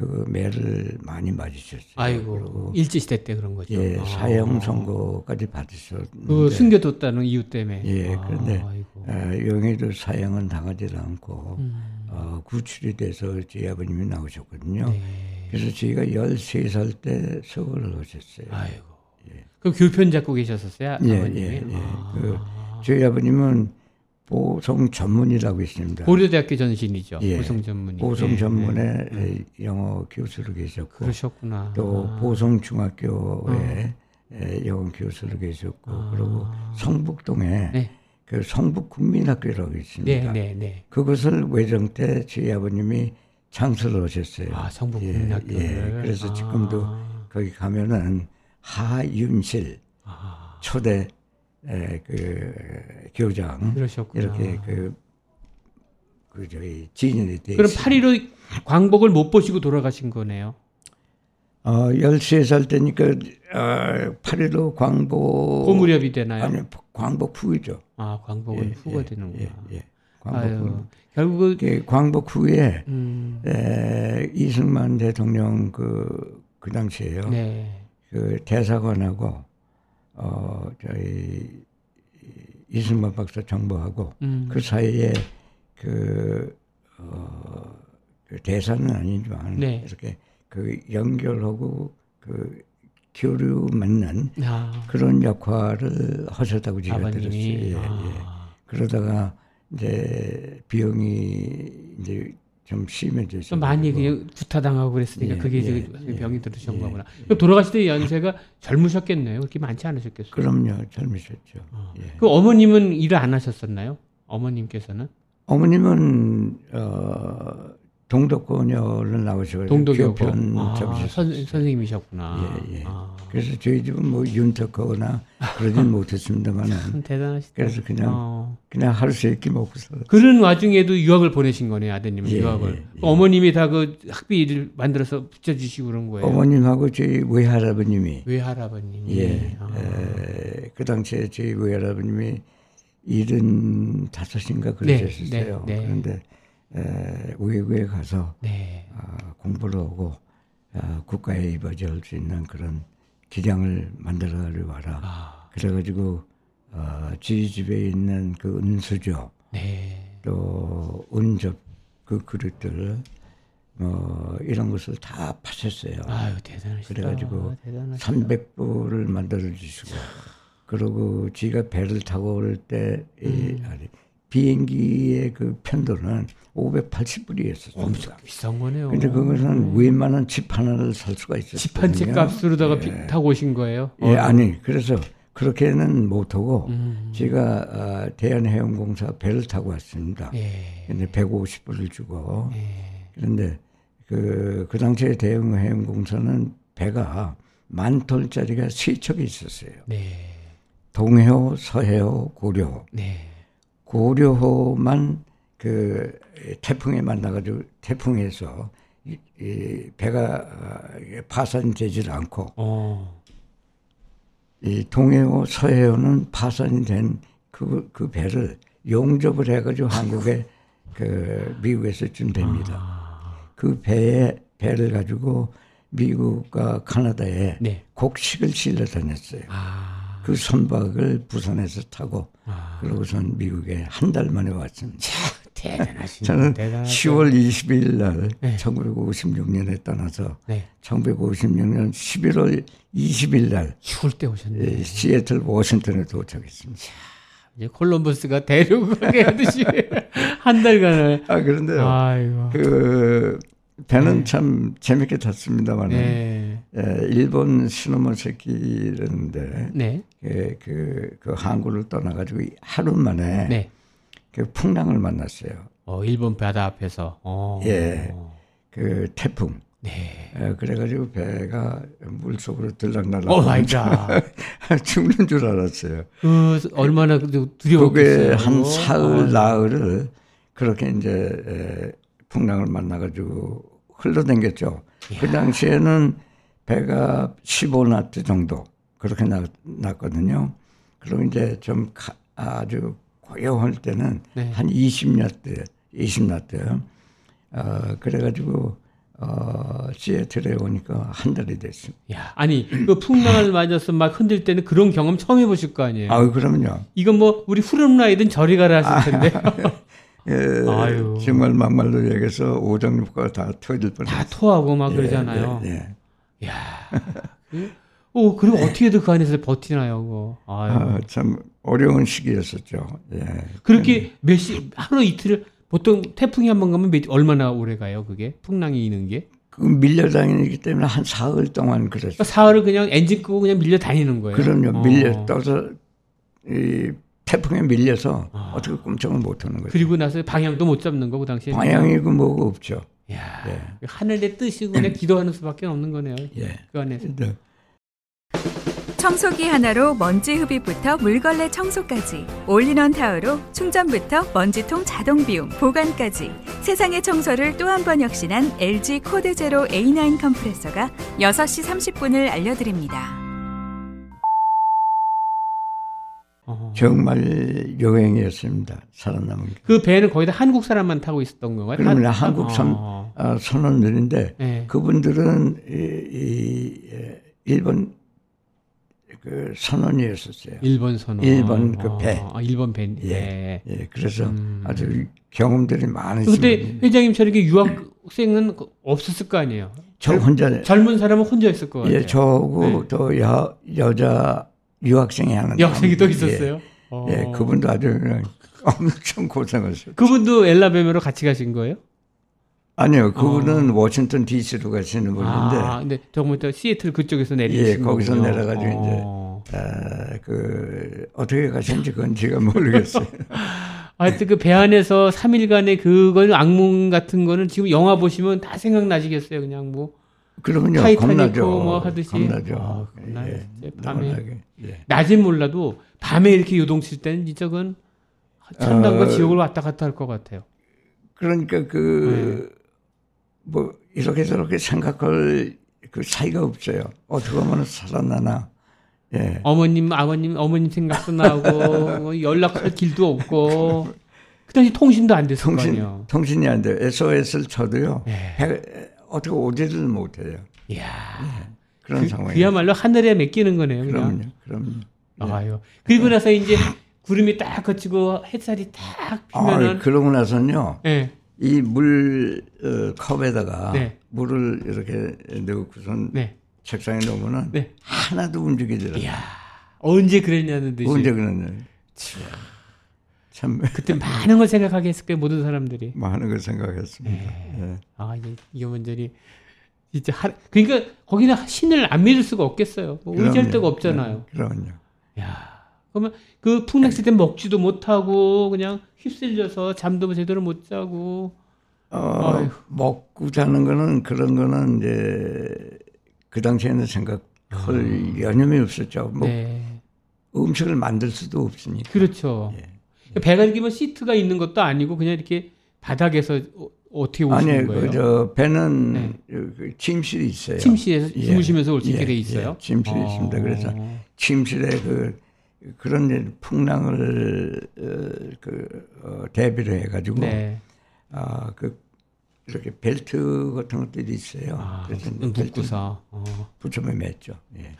그 매를 많이 맞으셨어요. 아이고 일제 시대 때 그런 거죠. 예, 아. 사형 선고까지 받으셨는데 그 숨겨뒀다는 이유 때문에. 예, 아, 그런데 아, 영해도 사형은 당하지 않고 음. 어, 구출이 돼서 저희 아버님이 나오셨거든요. 네. 그래서 저희가 13살 때 서울을 오셨어요. 아이고. 예. 그 교편 잡고 계셨었어요? 예, 아버님이? 예, 예. 아. 그 저희 아버님은 보성 전문이라고 있습니다. 고려대학교 전신이죠. 예. 보성 전문이. 보성 예. 전문에 예. 영어 교수로 계셨고. 그러셨구나. 또 아. 보성 중학교에 어. 영어 교수로 계셨고, 아. 그리고 성북동에 네. 그 성북 국민학교라고 있습니다. 네, 네, 네. 그것을 외정 때 저희 아버님이 창설을 하셨어요. 아, 성북 국민학교. 예, 예. 그래서 아. 지금도 거기 가면은 하윤실 아. 초대 에, 그 교장 그러셨구나. 이렇게 그, 그 저희 지인이 돼. 그럼 8.15 광복을 못 보시고 돌아가신 거네요. 어, 13살 때니까 어, 8.15 광복 그 무렵이 되나요? 아니, 광복 후이죠. 아, 광복은 예, 후가 예, 되는구나. 예, 예. 광복 후. 결국 광복 후에 음. 에, 이승만 대통령 그, 그 당시에요. 네. 그 대사관하고 어 저희 이승만 박사 정부하고 음. 그 사이에 그, 어, 그 대사는 아니지만 네. 이렇게 그 연결하고 그 교류 맺는 아. 그런 역할을 하셨다고 제가 아버님이. 들었어요. 예, 예. 아. 그러다가 이제 비용이 이제 좀 심해져서 좀 많이 그냥 구타당하고 그랬으니까 예, 그게 이제 예, 병이 예, 들으신 예, 거구나. 예. 돌아가실 때 연세가 젊으셨겠네요. 그렇게 많지 않으셨겠어요? 그럼요, 젊으셨죠. 어. 예. 그 어머님은 일을 안 하셨었나요? 어머님께서는? 어머님은 어 동덕고녀를 나오셔서 동덕이고 아, 선, 선생님이셨구나. 예, 예. 아. 그래서 저희 집은 뭐 윤택하거나 그러진 [laughs] 못했습니다만은. 대단하시다. 그래서 그냥 어. 그냥 하루 세끼 먹고 살 그런 와중에도 유학을 보내신 거네요, 아드님은 예, 유학을. 예, 예. 어머님이 다 그 학비를 만들어서 붙여주시고 그런 거예요. 어머님하고 저희 외할아버님이. 외할아버님이. 예. 아. 에, 그 당시에 저희 외할아버님이 일은 다섯인가 그러셨어요. 네, 네, 네. 그런데 에, 외국에 가서 네. 어, 공부를 하고 어, 국가에 입어질 수 있는 그런 기량을 만들어 와라. 아. 그래가지고 어, 저희 집에 있는 그 은수저 네. 또 은접 그 그릇들 뭐 이런 것을 다 파셨어요. 아유 대단하시다. 그래가지고 대단하시다. 300부를 만들어 주시고 그리고 지가 배를 타고 올때 음. 아니 비행기의 그 편도는 580불이었었어요. 엄청 비싼 거네요. 근데 그것은 음. 웬만한 집 하나를 살 수가 있었어요. 집 한 채 값으로다가 예. 타고 오신 거예요? 예, 어. 아니 그래서 그렇게는 못하고 음. 제가 어, 대한해운공사 배를 타고 왔습니다. 예. 근데 150불을 주고 예. 그런데 그, 그 당시에 대한해운공사는 배가 만 톨짜리가 세 척이 있었어요. 네. 동해호, 서해호, 고려호. 네. 고려호만 그 태풍에 만나가지고 태풍에서 이, 이 배가 파산되질 않고 어. 이 동해호 서해호는 파산이 된그 그 배를 용접을 해가지고 한국에 그 미국에서 준답니다. 아. 그 배에 배를 가지고 미국과 카나다에 네. 곡식을 실려 다녔어요. 아. 그 선박을 부산에서 타고 아. 그러고선 미국에 한 달 만에 왔습니다. 대단하신 저는 대단하죠. 10월 22일 날 네. 1956년에 떠나서 네. 1956년 11월 20일 날 추울 때 오셨네요. 예, 시애틀 워싱턴에 도착했습니다. 이제 콜럼버스가 대륙을 하듯이 [laughs] 한 달간을 아 그런데 아이고. 그 배는 네. 참 재밌게 탔습니다만 네. 예, 일본 신호문 새끼라는데 네. 예, 그, 그 항구를 떠나가지고 하루 만에 네. 그 풍랑을 만났어요. 어, 일본 바다 앞에서. 어. 예, 그 태풍. 네. 예, 그래가지고 배가 물 속으로 들락날락. oh my God. 죽는 줄 알았어요. 그, 얼마나 두려웠겠어요. 그게 한 사흘, 어. 나흘을 그렇게 이제 에, 풍랑을 만나가지고 흘러댕겼죠. 그 당시에는 배가 15나트 정도 그렇게 났, 났거든요. 그럼 이제 좀 가, 아주 고요할 때는 네. 한 20나트, 20나트. 어, 그래가지고 어, 시애틀에 오니까 한 달이 됐습니다. 야, 아니, 그 풍랑을 [laughs] 맞아서 막 흔들 때는 그런 경험 처음 해보실 거 아니에요? 아, 그럼요. 이건 뭐, 우리 푸른라이든 저리 가라 하실 텐데. [laughs] 예, 아유. 정말 막말로 얘기해서 오장육부가 다 터질 뻔했어요. 다 토하고 막 예, 그러잖아요. 예, 예. 야. 그, 오, 그리고 어떻게든 그 안에서 버티나요, 그거. 아유. 아, 참 어려운 시기였었죠. 예. 그렇게 몇 시, 하루 이틀, 보통 태풍이 한 번 가면 몇, 얼마나 오래 가요, 그게? 풍랑이 있는 게? 그 밀려 다니기 때문에 한 사흘 동안 그랬어요. 그러니까 사흘을 그냥 엔진 끄고 그냥 밀려 다니는 거예요? 그럼요. 밀려 어. 떠서, 이, 태풍에 밀려서 아. 어떻게 꼼짝을 못 하는 거죠. 그리고 나서 방향도 못 잡는 거고 당시에. 방향이고 뭐가 없죠. 야, 예. 하늘의 뜻이고 그냥 기도하는 수밖에 없는 거네요. 예. 그 안에서. 네. 청소기 하나로 먼지 흡입부터 물걸레 청소까지 올인원 타워로 충전부터 먼지통 자동 비움 보관까지 세상의 청소를 또 한 번 혁신한 LG CordZero A9 Kompressor가 6시 30분을 알려드립니다. 정말 여행이었습니다. 살아남은 게. 그 배는 거의 다 한국 사람만 타고 있었던 건가요? 그러면 한국 선, 어. 어, 선원들인데 네. 그분들은 이, 이, 일본 그 선원이었었어요. 일본 선원. 일본 그 배. 아, 일본 배. 예. 예. 그래서 음. 아주 경험들이 많으시고. 근데 회장님처럼 이렇게 유학생은 없었을 거 아니에요? 저 혼자. 젊은 사람은 혼자 있을 거 같아요. 예, 저고 네. 또 여, 여자 유학생이 하는. 여학생이 또 있었어요? 예. 어. 예, 그분도 아주 [laughs] 엄청 고생하셨어요. 그분도 엘라베메로 같이 가신 거예요? 아니요, 그분은 어. 워싱턴 D.C.로 가시는 분인데. 아, 근데 조금부터 시애틀 그쪽에서 내리신 예, 거기서 거군요. 내려가지고 어. 이제 아, 그 어떻게 가셨는지 그건 제가 모르겠어요. [laughs] 하여튼 그 배 안에서 3일간의 그건 악몽 같은 거는 지금 영화 보시면 다 생각나시겠어요. 그냥 뭐. 그러면요, 겁나죠. 뭐 하듯이. 겁나죠. 아. 예, 밤에. 예. 낮엔 몰라도 밤에 이렇게 요동칠 때는 진짜 그건 천당과 어, 지옥을 왔다 갔다 할 것 같아요. 그러니까 그, 네. 뭐 이렇게 저렇게 생각할 그 사이가 없어요. 어떻게 하면 살아나나. 예. 어머님, 아버님, 어머님 생각도 나고 뭐 연락할 길도 없고 그 당시 통신도 안 됐을 통신. 통신이 안 돼요. SOS를 쳐도요. 예. 어떻게 오지를 못해요. 이야. 예. 그런 그, 상황이. 그야말로 하늘에 맡기는 거네요. 그럼요. 그럼요. 예. 아유. 그리고 나서 이제 구름이 딱 거치고 햇살이 딱 피면은. 아, 그러고 나서는요. 예. 이물 어, 컵에다가 네. 물을 이렇게 넣고선 네. 책상에 놓으면은 네. 하나도 움직이지 않아요. 언제 그랬냐는 듯이. 언제 그랬냐. 참. 그때 많은 걸 생각하게 했을 거예요, 모든 사람들이. 많은 걸 생각했습니다. 네. 네. 아, 이게, 이 완전히. 진짜 하, 그러니까 거기는 신을 안 믿을 수가 없겠어요. 뭐 의지할 데가 없잖아요. 네, 그럼요. 야. 그러면 그 풍락시 때 먹지도 못하고 그냥 휩쓸려서 잠도 뭐 제대로 못 자고. 어, 먹고 자는 거는 그런 거는 이제 그 당시에는 생각할 어. 여념이 없었죠. 뭐 네. 음식을 만들 수도 없으니까. 그렇죠. 예. 배가 이렇게 뭐 시트가 있는 것도 아니고 그냥 이렇게 바닥에서 어, 떻게 오시는 아니, 거예요? 그저 배는 네. 그 침실이 있어요. 침실에서 예. 주무시면서 올 수 있게 돼 있어요. 예. 침실이 어. 있습니다. 그래서 침실에 그 그런 풍랑을 어, 그 어, 대비를 해가지고 네. 아그 이렇게 벨트 같은 것들이 있어요. 아, 그래서 묶고서 어. 붙여서 맸죠. 예.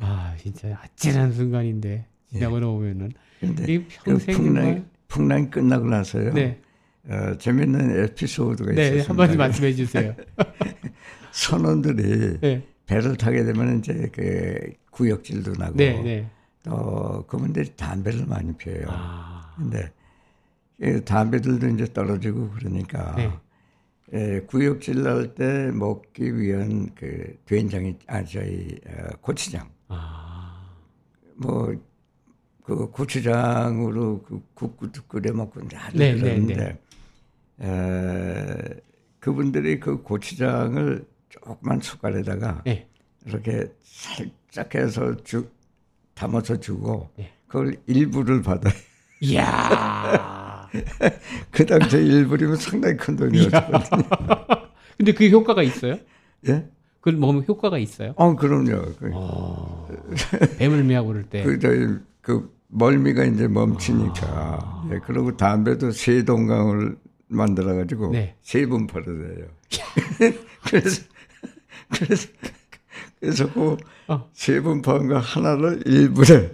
아 진짜 아찔한 순간인데 지나고 예. 보면은. 근데 그 풍랑 풍랑이 끝나고 나서요. 네. 어, 재밌는 에피소드가 네, 있었습니다. 한번 말씀해 주세요. [laughs] 선원들이 네. 배를 타게 되면 이제 그 구역질도 나고 네, 네. 어, 그분들이 담배를 많이 피워요. 아. 근데 담배들도 이제 떨어지고 그러니까 네. 예, 구역질 날 때 먹기 위한 그 된장이 아 저희 어, 고추장. 아. 뭐 그 고추장으로 그 국도 끓여 먹고 아주 네, 그러는데 네, 네. 에, 그분들이 그 고추장을 조그만 숟갈에다가 네. 이렇게 살짝 해서 주, 담아서 주고 네. 그걸 일부를 받아요. 이야. [laughs] 그 당시에 일부리면 상당히 큰 돈이었거든요. [laughs] 근데 그게 효과가 있어요? 예? 그걸 먹으면 효과가 있어요? 어, 그럼요. 어, 배물미하고 그럴 때. 그, 저희, 그, 멀미가 이제 멈추니까. 아. 예, 그리고 담배도 세 동강을 만들어 가지고 네. 세분 팔아줘요. [laughs] 그래서, 그래서 그래서 그 어. 판거 하나를 일부에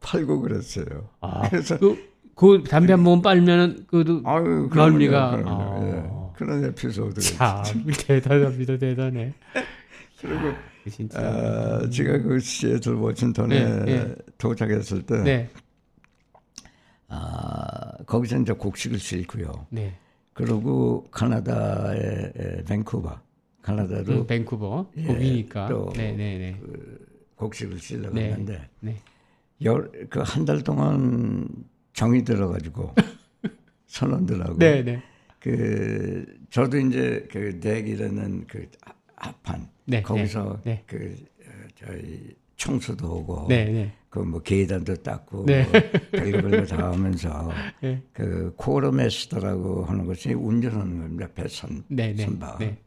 팔고 그랬어요. 아, 그래서 그, 그 담배 한번 빨면은 그도 멀미가 아. 예. 그런 에피소드가 참 대단합니다 대단해. 그리고 아, 진짜 아, 제가 그 시애틀 워싱턴에 네, 네. 도착했을 때 네. 아, 거기서 이제 곡식을 싣고요. 네. 그리고 카나다의 밴쿠버 카나다로 음, 밴쿠버 예, 거기니까 네네 네 그 곡식을 실러 갔는데 네, 네. 그한 달 동안 정이 들어가지고 [laughs] 선원들하고 네 네. 그 저도 이제 그 덱이라는 그 갑판 네, 거기서 네, 네. 그 어, 저희 청소도 하고 네, 네. 그뭐 계단도 닦고 네. 뭐 별걸 다 하면서 [laughs] 네. 그 quartermaster라고 하는 것이 운전하는 겁니다 배선 네, 네. 선박 네.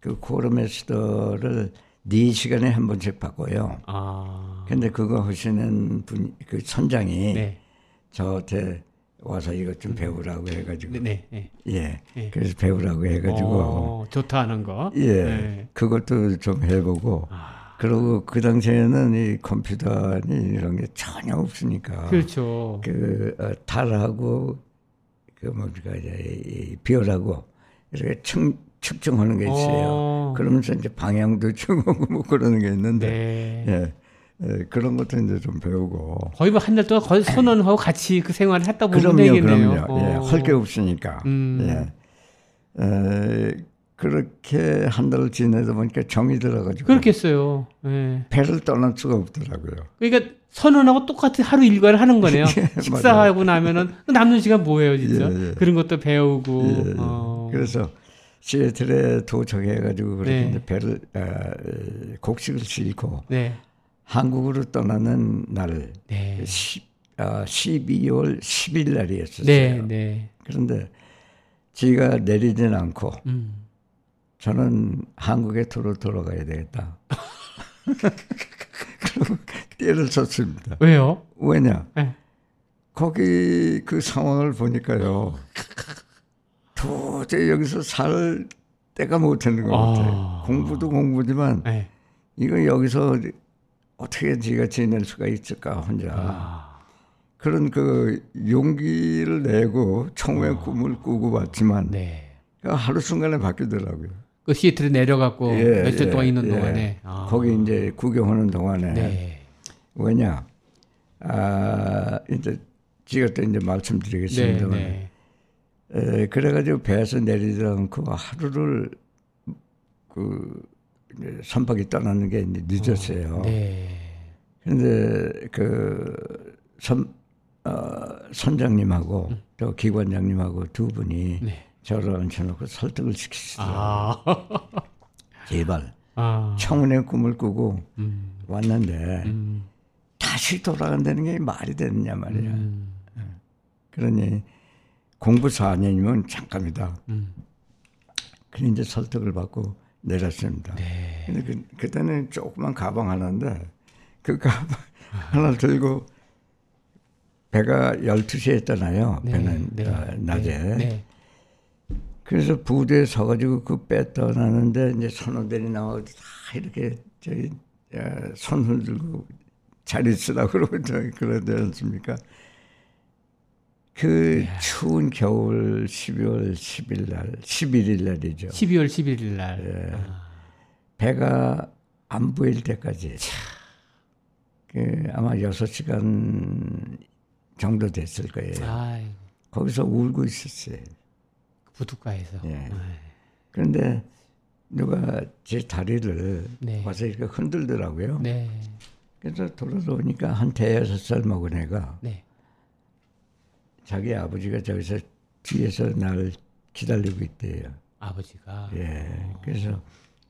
그 quartermaster를 4시간에 한 번씩 바꿔요. 아. 근데 그거 하시는 분, 그 선장이 네. 저한테 와서 이것 좀 배우라고 해가지고. 네, 네. 예. 네. 그래서 배우라고 해가지고. 어, 좋다 하는 거. 예. 네. 그것도 좀 해보고. 아. 그리고 그 당시에는 이 컴퓨터니 이런 게 전혀 없으니까. 그렇죠. 그 어, 달하고 그 뭡니까 이제 이 비열하고 이렇게 측, 측정하는 게 있어요. 어. 그러면서 이제 방향도 [laughs] 측하고 뭐 그러는 게 있는데. 네. 예. 예, 그런 것도 이제 좀 배우고. 거의 뭐 한 달 동안 거의 선원하고 같이 그 생활을 했다 보면 그럼요. 그럼요. 예, 할 게 없으니까. 음. 예. 에, 그렇게 한 달을 지내다 보니까 정이 들어가지고. 그렇겠어요. 예. 배를 떠날 수가 없더라고요. 그러니까 선원하고 똑같이 하루 일과를 하는 거네요. [laughs] 예, 식사하고 나면은 남는 시간 뭐예요, 진짜? 예, 예. 그런 것도 배우고. 예, 예. 어. 그래서 시애틀에 도착해가지고 그렇게 네. 배를 아, 곡식을 싣고 네. 한국으로 떠나는 날 네. 10, 아, 12월 10일 날이었어요. 네, 네. 그런데 지가 내리진 않고 음. 저는 한국에 도로 돌아가야 되겠다. [laughs] 그리고 떼를 썼습니다. 왜요? 왜냐? 네. 거기 그 상황을 보니까요. 도저히 여기서 살 때가 못 되는 것 같아요. 아. 공부도 공부지만 네. 이거 여기서 어떻게 지가 지낼 수가 있을까 혼자 아. 그런 그 용기를 내고 청의 어. 꿈을 꾸고 왔지만 네. 하루 순간에 바뀌더라고요. 그 시애틀에 내려갔고 예, 며칠 예, 동안 있는 예. 동안에 아. 거기 이제 구경하는 동안에 네. 왜냐 아 이제 지가 또 이제 말씀드리겠습니다만 네, 네. 에, 그래가지고 배에서 내리지 않고 하루를 그 선박이 떠나는 게 늦었어요. 어, 네. 그런데 그 선, 어, 선장님하고 음. 또 기관장님하고 두 분이 네. 저를 앉혀놓고 설득을 시키시더라고요. 아. [laughs] 제발 아. 청운의 꿈을 꾸고 음. 왔는데 음. 다시 돌아간다는 게 말이 되느냐 말이야. 음. 예. 그러니 공부 4년이면 잠깐이다. 음. 그래 이제 설득을 받고 내렸습니다. 네. 근데 그, 그때는 조그만 가방 하나인데 그 가방 [laughs] 아. 하나 들고 배가 12시에 떠나요. 네. 배는 네. 어, 낮에. 네. 네. 그래서 부대에 서가지고 그 배 떠나는데 이제 선원들이 나와서 다 이렇게 저기 어, 손을 들고 잘 있으라 그러고 저 그러지 않습니까? 그 네. 추운 겨울 12월 10일 날, 11일 날이죠. 12월 11일 날. 예. 아. 배가 안 보일 때까지. 그 아마 6시간 정도 됐을 거예요. 아이. 거기서 울고 있었어요. 부둣가에서. 예. 그런데 누가 제 다리를 네. 와서 이렇게 흔들더라고요. 네. 그래서 돌아오니까 한 대여섯 살 먹은 애가 네. 자기 아버지가 저기서 뒤에서 나를 기다리고 있대요. 아버지가. 예. 그래서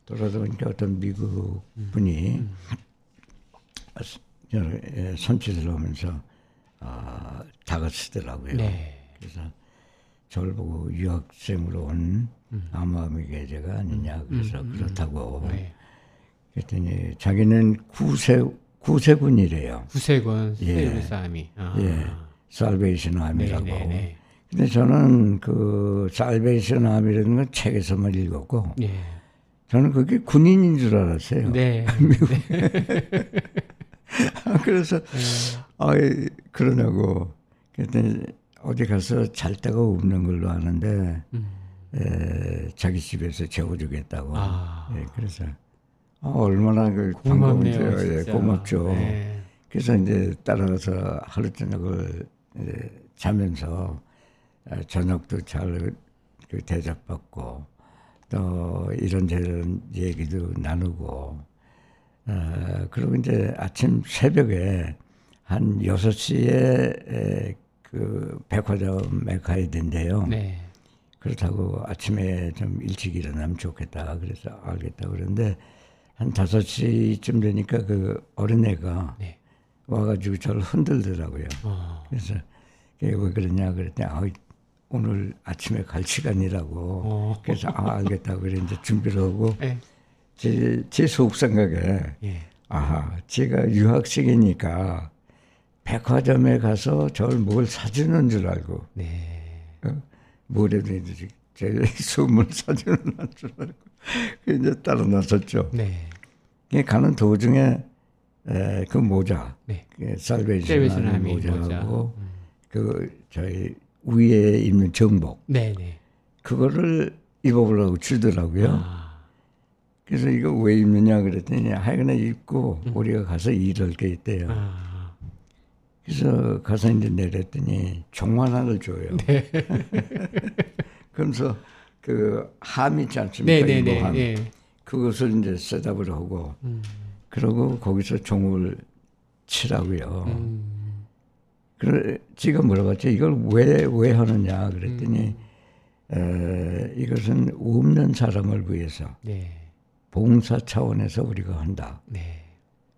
돌아보니까 어떤 미국 음. 분이 음. 음. 손짓을 하면서 어, 다가서더라고요. 네. 그래서 저를 보고 유학생으로 온 음. 아마미 계제가 아니냐 그래서 음, 음, 그렇다고 네. 그랬더니 자기는 구세 구세군이래요. 구세군 예. 사람이. 아. 예. 살베이션 아미라고. 네, 네, 네. 근데 저는 그 살베이션 아미라는 건 책에서만 읽었고 예. 저는 그게 군인인 줄 알았어요. 네. [laughs] 미국. 네. [laughs] 그래서 네. 아 그러냐고 그랬더니 어디 가서 잘 데가 없는 걸로 아는데 음. 에, 자기 집에서 재워주겠다고. 아. 예, 그래서 아, 얼마나 그 반가운데요. 예, 고맙죠. 네. 그래서 이제 따라가서 하루 저녁을 자면서 어, 저녁도 잘그 대접받고 또 이런저런 얘기도 나누고 어, 그리고 이제 아침 새벽에 한 6시에 그 백화점에 가야 된대요. 네. 그렇다고 아침에 좀 일찍 일어나면 좋겠다. 그래서 알겠다. 그런데 한 5시쯤 되니까 그 어린애가 네. 와가지고 저를 흔들더라고요. 어. 그래서 왜 그러냐 그랬더니 아, 오늘 아침에 갈 시간이라고. 어. 그래서 아 알겠다고 그래 이제 준비를 하고 네. 제, 제 속 생각에 예. 아 제가 유학생이니까 백화점에 가서 저를 뭘 사주는 줄 알고. 네. 어? 뭐래도 이제 제 소문 사주는 줄 알고. 그 이제 따라 나섰죠. 네. 가는 도중에 에, 그 모자, 네. 그 살베이션 하는 모자하고 모자. 음. 그 저희 위에 입는 정복. 네네. 네. 그거를 입어보려고 주더라고요. 아. 그래서 이거 왜 입느냐 그랬더니 하여간 입고 음. 우리가 가서 일할 게 있대요. 아. 그래서 가서 이제 내렸더니 종만 하나를 줘요. 네. [laughs] 그러면서 그 함이 있지 않습니까? 네네네. 함. 네. 그것을 이제 셋업을 하고 음. 그러고 거기서 종을 치라고요. 음. 그래 지가 물어봤죠. 이걸 왜왜 하느냐 그랬더니 음. 에, 이것은 없는 사람을 위해서 네. 봉사 차원에서 우리가 한다. 네.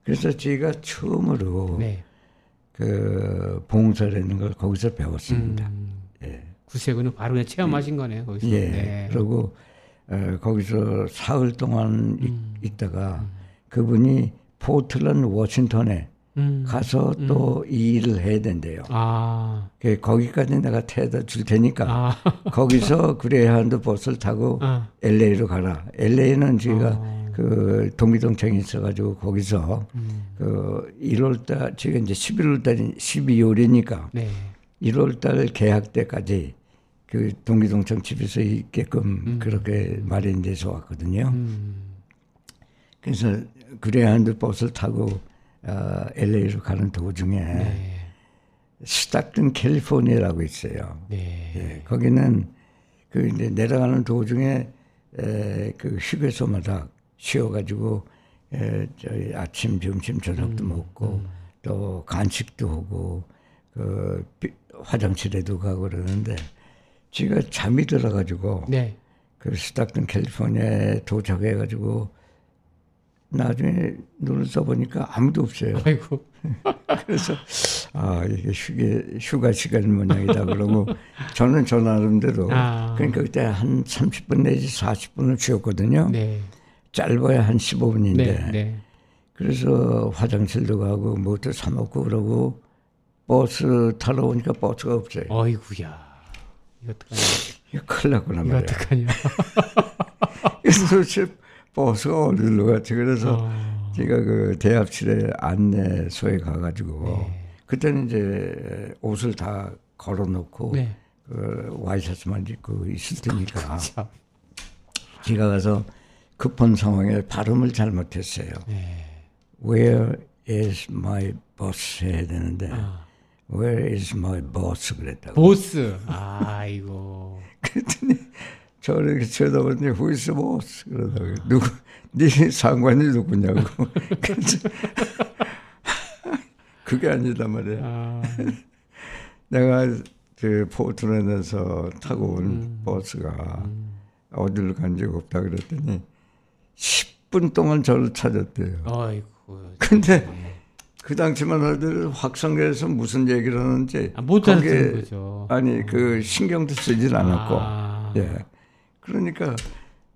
그래서 제가 처음으로 네. 그 봉사라는 걸 거기서 배웠습니다. 음. 예. 구세군은 바로 그냥 체험하신 거네요. 거기서. 예. 네. 그리고 에, 거기서 사흘 동안 음. 있다가 음. 그분이 포틀랜드 워싱턴에 음. 가서 음. 또이 일을 해야 된대요. 아. 그 거기까지 내가 태워다 줄 테니까 아. [laughs] 거기서 그레이한드 버스를 타고 아. LA로 가라. LA는 제가 아. 그 동기동창이 있어가지고 거기서 음. 그 1월달 지금 이제 11월달 12월이니까 네. 1월달 계약 때까지 그 동기동창 집에서 있게끔 음. 그렇게 마련돼서 왔거든요. 음. 그래서 그레이한드 버스를 타고 어, LA로 가는 도중에 네. 스탁튼 캘리포니아라고 있어요. 네. 예, 거기는 그 이제 내려가는 도중에 에, 그 휴게소마다 쉬어가지고 에, 저희 아침, 점심, 저녁도 음, 먹고 음. 또 간식도 하고 그 화장실에도 가고 그러는데 제가 잠이 들어가지고 네. 그 스타튼 캘리포니아에 도착해가지고 나중에 눈을 써보니까 아무도 없어요. 아이고. [laughs] 그래서 아 이게 휴게 휴가 시간 모양이다 그러고 저는 저 나름대로 아. 그러니까 그때 한 30분 내지 40분을 쉬었거든요. 네. 짧아야 한 15분인데 네, 네. 그래서 화장실도 가고 뭐도 사 먹고 그러고 버스 타러 오니까 버스가 없어요. 어이구야. 이거 어떡하냐. 이거 큰일 났구나 말이야. 이거 어떡하냐. [laughs] 그래서 버스가 어디로 갔지. 그래서 어. 제가 그 대합실에 안내소에 가가지고 네. 그때는 이제 옷을 다 걸어놓고 네. 그 와이셔츠만 입고 있을 테니까 [laughs] 그렇죠. 제가 가서 급한 상황에 발음을 잘못했어요. 네. Where is my boss 해야 되는데 아. Where is my boss 그랬다고. 보스. 아이고. [laughs] 그랬더니 저를 이렇게 쳐다보더니 who is boss 그러다가 누구 네 상관이 누구냐고 [laughs] [laughs] 그게 아니다 말이야. 아. 내가 그 포트랜드에서 타고 온 음. 버스가 음. 어디로 간적 없다 그랬더니 10분 동안 저를 찾았대요. 아이고. 근데 그 당시만 하더라도 확성기에서 무슨 얘기를 하는지 아, 못 알아듣는 거죠. 아니 그 신경도 쓰질 않았고 아. 예. 그러니까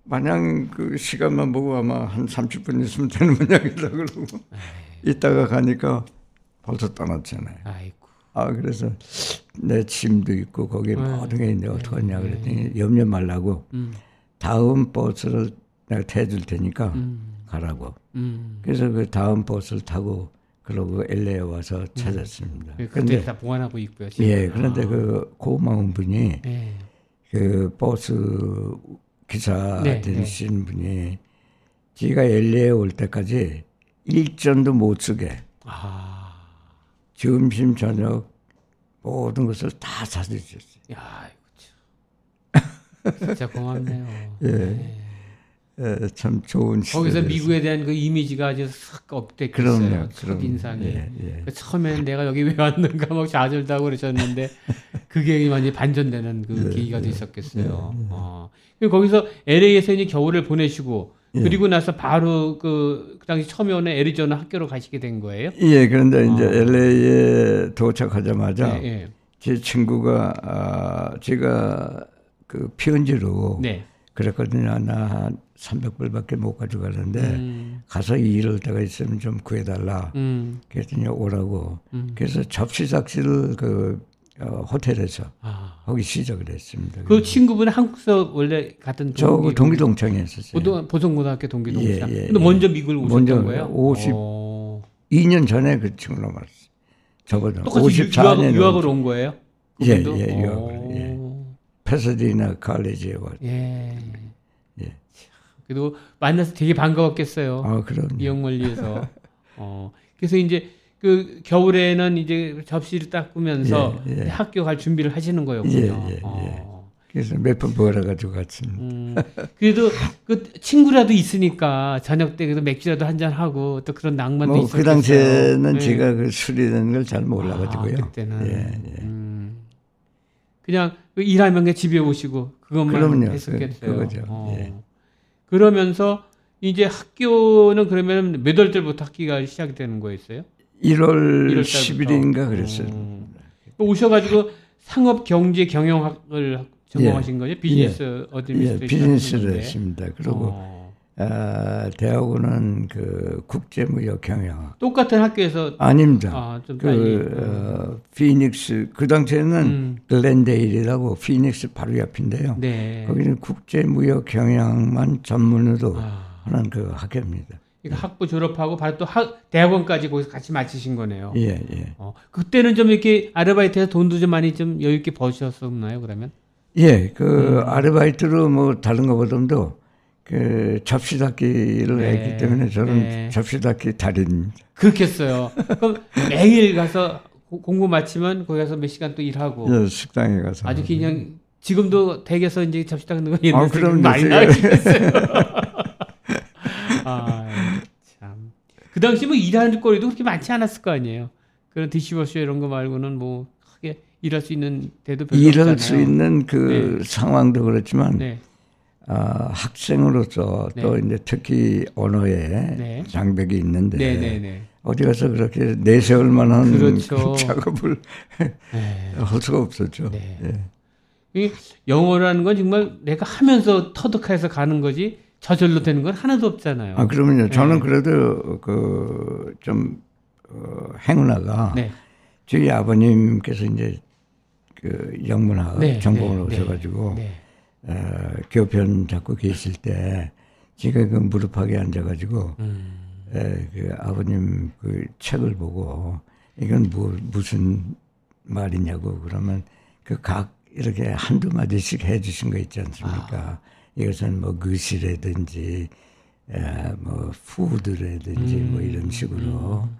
마냥 그 시간만 보고 아마 한 30분 있으면 되는 모양이다 그러고 이따가 가니까 벌써 떠났잖아요. 아이고. 아 그래서 내 짐도 있고 거기에 네. 모든 게 있는데 어떡하냐 네. 그랬더니 염려 말라고 음. 다음 버스를 내가 태줄 테니까 음. 가라고. 음. 그래서 그 다음 버스를 타고 그러고 LA에 와서 음. 찾았습니다. 네. 그런데 다 보관하고 있고요. 지금. 예, 그런데 아. 그 고마운 분이 네. 그 버스 기사 네, 되신 네. 분이 지가 LA에 올 때까지 일전도 못 쓰게 아. 점심 저녁 모든 것을 다 사주셨어요. 야, 진짜 고맙네요. 예. 네. 예, 참 좋은 거기서 미국에 대한 그 이미지가 아주 싹 업됐겠어요. 첫 인상이. 예, 예. 그 처음에는 내가 여기 왜 왔는가 막 좌절다고 그러셨는데 [laughs] 그게 완전히 반전되는 그 예, 계기가 됐었겠어요. 예, 예. 어. 거기서 LA에서 이제 겨울을 보내시고 그리고 나서 바로 그, 그 당시 처음에 오는 애리조나 학교로 가시게 된 거예요? 예, 그런데 어. 이제 LA에 도착하자마자 제 친구가 아, 제가 그 편지로 네. 그랬거든요. 나 300불밖에 못 가져가는데 음. 가서 일을 때가 있으면 좀 구해달라. 음. 그랬더니 오라고. 음. 그래서 접시 작시를 그 어, 호텔에서 아. 거기 시작을 했습니다. 그 친구분은 한국서 원래 같은 저 동기, 동창에 있었어요. 보성고등학교 동기 동창. 예, 예, 근데 먼저 미국을 오셨던 먼저 거예요? 52년 전에 그 친구로 말았어요. 저보다 똑같이 54년 유학, 을온 거예요? 예, 예, 유학을. 예. 패서디나 칼리지에 와. 예. 예. 그래도 만나서 되게 반가웠겠어요. 아, 그럼. 이영멀리에서. 어. 그래서 이제 그 겨울에는 이제 접시를 닦으면서 예, 예. 학교 갈 준비를 하시는 거였군요. 예, 예, 예. 어. 그래서 몇 번 벌어가지고 갔습니다. 음, 그래도 그 친구라도 있으니까 저녁 때 그래도 맥주라도 한 잔 하고 또 그런 낭만도 뭐 있었어요. 그 당시에는 네. 제가 그 술이라는 걸 잘 몰라가지고요. 아, 그때는 예, 예. 음, 그냥 그 일하면 그냥 집에 오시고 그것만 그럼요. 했었겠어요. 그, 거죠 어. 예. 그러면서 이제 학교는 그러면 몇 월 때부터 학기가 시작되는 거였어요? 1월, 1월 10일인가 그랬어요. 음. 오셔가지고 상업 경제 경영학을 전공하신 예. 거죠? 비즈니스 예. administration. 예. 비즈니스를 했습니다. 그리고 어. 아, 대학원은 그 국제무역 경영학. 똑같은 학교에서 아닙니다. 아, 좀 그, 어, 피닉스 그 당시에는 음. 글렌데일이라고 피닉스 바로 옆인데요. 네. 거기는 국제무역 경영만 전문으로 아. 하는 그 학교입니다. 그러니까 학부 졸업하고 바로 또 학, 대학원까지 거기서 같이 마치신 거네요. 예, 예. 어, 그때는 좀 이렇게 아르바이트해서 돈도 좀 많이 좀 여유 있게 버셨었나요, 그러면? 예, 그 음. 아르바이트로 뭐 다른 것보다도 그 접시 닦기를 네. 했기 때문에 저는 네. 접시 닦기 달인. 그렇겠어요. 그럼 매일 가서 공부 마치면 거기 가서 몇 시간 또 일하고. 예, 식당에 가서. 아주 그냥 지금도 댁에서 이제 접시 닦는 거 옛날 아, 그럼 많이 나겠어요. [laughs] 아, 참. 그 당시 뭐 일하는 거리도 그렇게 많지 않았을 거 아니에요. 그런 디시버쇼 이런 거 말고는 뭐 크게 일할 수 있는 데도 별로 일할 없잖아요. 수 있는 그 네. 상황도 그렇지만 네. 어, 학생으로서 네. 또 이제 특히 언어에 네. 장벽이 있는데 네, 네, 네. 어디 가서 그렇게 내세울 만한 그렇죠. [laughs] 작업을 할 수가 없었죠. 예. 영어라는 건 정말 내가 하면서 터득해서 가는 거지 저절로 되는 건 하나도 없잖아요. 아, 그러면요. 저는 그래도 그좀 어, 행운아가 저희 아버님께서 이제 그 영문학 전공을 오셔가지고 어, 교편 잡고 계실 때 제가 그 무릎하게 앉아가지고 음. 에, 그 아버님 그 책을 보고 이건 뭐 무슨 말이냐고 그러면 그 각 이렇게 한두 마디씩 해주신 거 있지 않습니까? 아. 이것은 뭐 글씨라든지 에, 뭐 푸드라든지 음. 뭐 이런 식으로 음.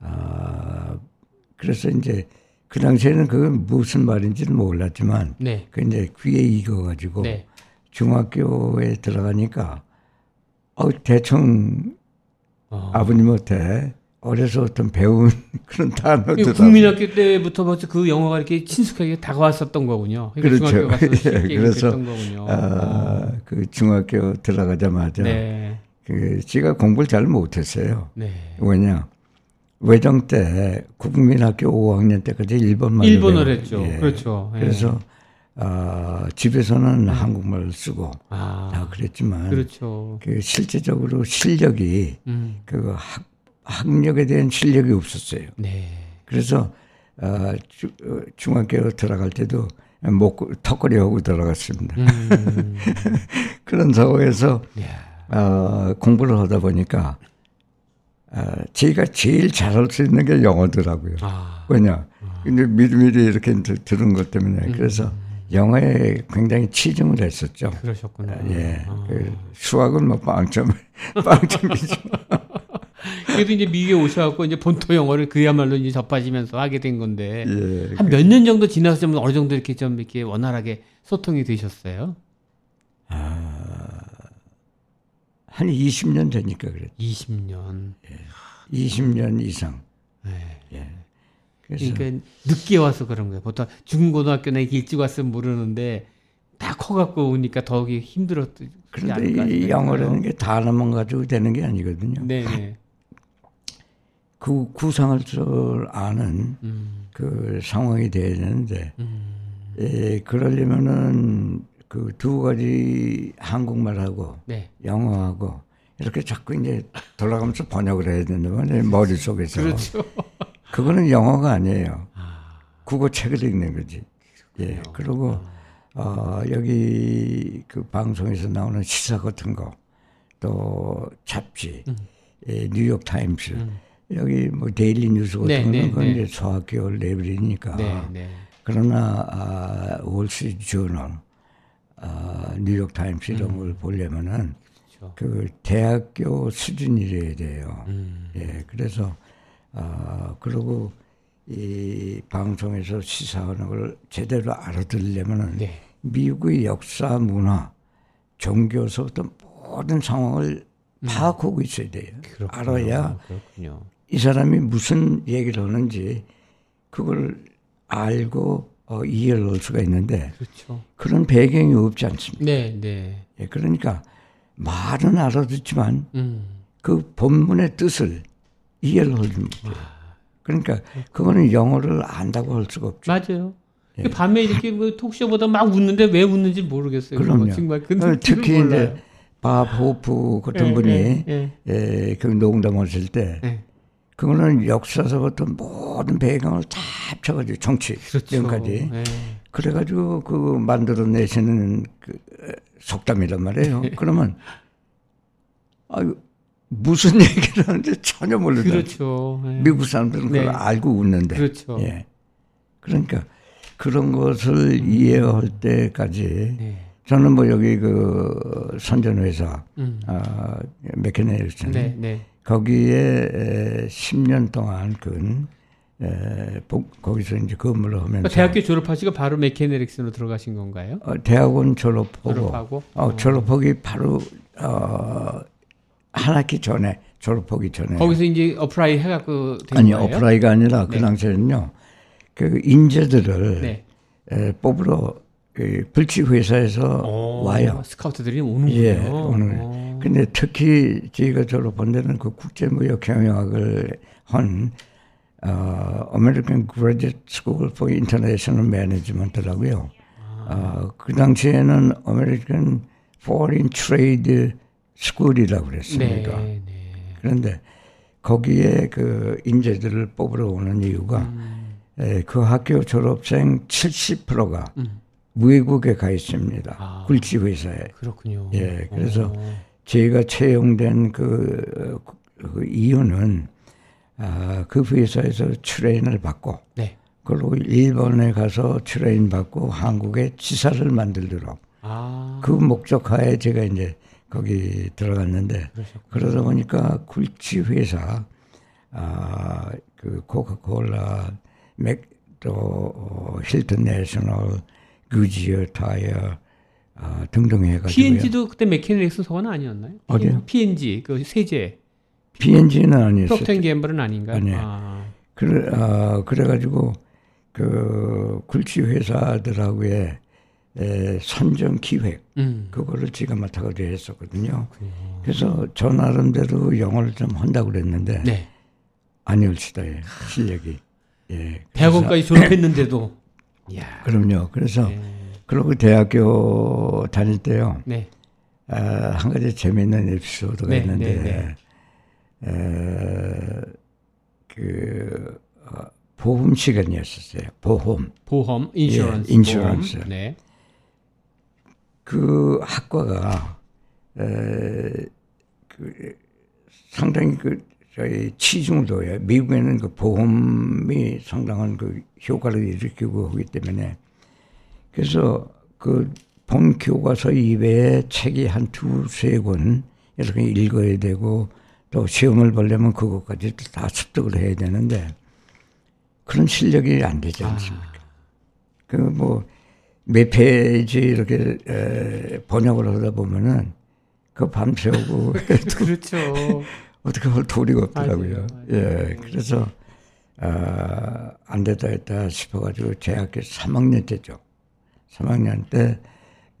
아 그래서 이제 그 당시에는 그건 무슨 말인지는 몰랐지만 네. 그 이제 귀에 익어가지고 네. 중학교에 들어가니까 어 대충 어. 아버님한테 어려서 어떤 배운 [laughs] 그런 단어들 국민학교 때부터 벌써 그 영어가 이렇게 친숙하게 다가왔었던 거군요. 그러니까 그렇죠. [laughs] 예, 그래서 아, 그 중학교 들어가자마자 네. 그 제가 공부를 잘 못했어요. 네. 왜냐 외정 때 국민학교 5학년 때까지 일본만 일본어를 했죠. 예. 그렇죠. 예. 그래서 어, 집에서는 네. 한국말을 쓰고 아, 다 그랬지만 그렇죠. 그 실제적으로 실력이 음. 그 학, 학력에 대한 실력이 없었어요. 네. 그래서 어, 주, 어, 중학교 들어갈 때도 목 턱걸이 하고 들어갔습니다. 음. [laughs] 그런 상황에서 어, 공부를 하다 보니까 어, 제가 제일 잘할 수 있는 게 영어더라고요. 아. 왜냐? 아. 근데 미리미리 이렇게 들은 것 때문에 음. 그래서 영어에 굉장히 치중을 했었죠. 그러셨구나. 아, 예. 아. 그 수학은 뭐 빵점, [laughs] 빵점이죠. [laughs] 그래도 이제 미국에 오셔갖고 이제 본토 영어를 그야말로 이제 접하시면서 하게 된 건데 예. 한몇 년 정도 지나서 어느 정도 이렇게 좀 이렇게 원활하게 소통이 되셨어요? 아, 한 20년 되니까 그랬죠. 20년. 예. 20년 이상. 네. 예. 그래서 그러니까 늦게 와서 그런 거예요. 보통 중고등학교 나 일찍 왔으면 모르는데 다 커갖고 오니까 더욱이 힘들었지 그런데 이 영어라는 게 단어만 가지고 되는 게 아니거든요. 네. 그 구상할 줄 아는 음. 그 상황이 돼야 되는데, 음. 예, 그러려면은 그 두 가지 한국말하고 네. 영어하고 이렇게 자꾸 이제 돌아가면서 번역을 해야 된다 말이에요. 머릿속에서. 그렇죠. 그거는 영어가 아니에요. 아. 국어 책을 읽는 거지. 예. 그리고 어, 여기 그 방송에서 나오는 시사 같은 거, 또 잡지, 음. 예, 뉴욕 타임스, 음. 여기 뭐 데일리 뉴스 같은 네, 거는 네, 그건 네. 이제 소학교 레벨이니까. 네, 네. 그러나 아, 월스트리트 저널, 아, 뉴욕 타임스 이런 음. 걸 보려면은 그렇죠. 그 대학교 수준이래야 돼요. 음. 예, 그래서 아 그리고 이 방송에서 시사하는 걸 제대로 알아들으려면은 네. 미국의 역사, 문화, 종교서부터 모든 상황을 음. 파악하고 있어야 돼요. 그렇군요. 알아야 그렇군요. 이 사람이 무슨 얘기를 하는지 그걸 알고 어, 이해를 할 수가 있는데 그렇죠. 그런 배경이 없지 않습니까? 네, 네. 예, 그러니까 말은 알아듣지만 음. 그 본문의 뜻을 이해를 하지 못해요. 그러니까 그거는 영어를 안다고 할 수가 없죠. 맞아요. 예. 그 밤에 이렇게 뭐 톡쇼보다 막 웃는데 왜 웃는지 모르겠어요. 그럼요. 정말 어, 특히 몰라요. 이제 밥 호프 같은 예, 분이 예, 예. 예, 그 농담하실 때 예. 그거는 역사서부터 모든 배경을 다 합쳐가지고 정치 그렇죠. 까지 예. 그래가지고 그 만들어내시는 그 속담이란 말이에요. 그러면 아유 무슨 [laughs] 얘기를 하는지 전혀 모르죠. 그렇죠. 예. 미국 사람들은 네. 그걸 알고 웃는데. 그렇죠. 예. 그러니까 그런 것을 이해할 때까지 네. 저는 뭐 여기 그 선전회사 음. 아, McCann Erickson 네, 네. 거기에 10년 동안 근 에, 거기서 이제 근무를 하면서 대학교 졸업하시고 바로 McCann Erickson으로 들어가신 건가요? 어, 대학원 졸업하고, 졸업하고? 어, 어. 졸업하기 바로 어, 한 학기 전에 졸업하기 전에 거기서 이제 apply 해갖고 아니 거예요? apply가 아니라 그 네. 당시에는요 그 인재들을 네. 에, 뽑으러 그 굴지 회사에서 오, 와요. 스카우트들이 오는군요. 예, 오는. 오. 근데 특히 저희가 졸업한 데는 그 국제무역 경영학을 한 어, American Graduate School for International Management라고요. 아. 어, 그 당시에는 American Foreign Trade School이라고 그랬습니다. 네, 네. 그런데 거기에 그 인재들을 뽑으러 오는 이유가 음. 에, 그 학교 졸업생 70%가 음. 외국에 가 있습니다. 아, 굴지 회사에. 그렇군요. 예, 그래서 오. 제가 채용된 그, 그 이유는 아, 그 회사에서 train을 받고 네. 그리고 일본에 가서 train 받고 한국에 지사를 만들도록 아. 그 목적하에 제가 이제 거기 들어갔는데 그러셨구나. 그러다 보니까 굴지 회사 아, 그 코카콜라 맥또 어, 힐튼 내셔널 그지어 타이어 아, 등등 해가지고 P&G도 그때 맥케네릭슨 소관 아니었나요? 어디요? P&G 그 세제. P&G는 아니었어요. 프록텐 갬블은 아닌가요? 아니. 아. 그래 아, 그래가지고 그 굴치 회사들하고의 에, 선정 기획 음. 그거를 제가 맡아가지고 했었거든요. 그렇군요. 그래서 저 나름대로 영어를 좀 한다 고 그랬는데 네. 아니올시다 실력이. 예. 대학원까지 졸업했는데도. 야. 그럼요. 그래서 네. 그리고 대학교 다닐 때요. 네. 아, 한 가지 재미있는 에피소드가 네, 있는데 네, 네. 에, 그 어, 보험 시간이었었어요. 보험. 보험, 인슈런스. 예, 인슈런스. 네. 그 학과가 에, 그 상당히 그 저희 치중도에 미국에는 그 보험이 상당한 그 효과를 일으키고 하기 때문에 그래서 그 본 교과서 이외에 책이 한 두 세 권 이렇게 읽어야 되고 또 시험을 보려면 그것까지 다 습득을 해야 되는데 그런 실력이 안 되지 않습니까? 아. 그뭐 몇 페이지 이렇게 에, 번역을 하다 보면은 그 밤새우고 [laughs] 그렇죠. 어떻게 할 도리가 없더라고요. 맞아요, 맞아요. 예, 그래서 아, 안 되다 했다 싶어가지고 대학교 3학년 때죠. 3학년 때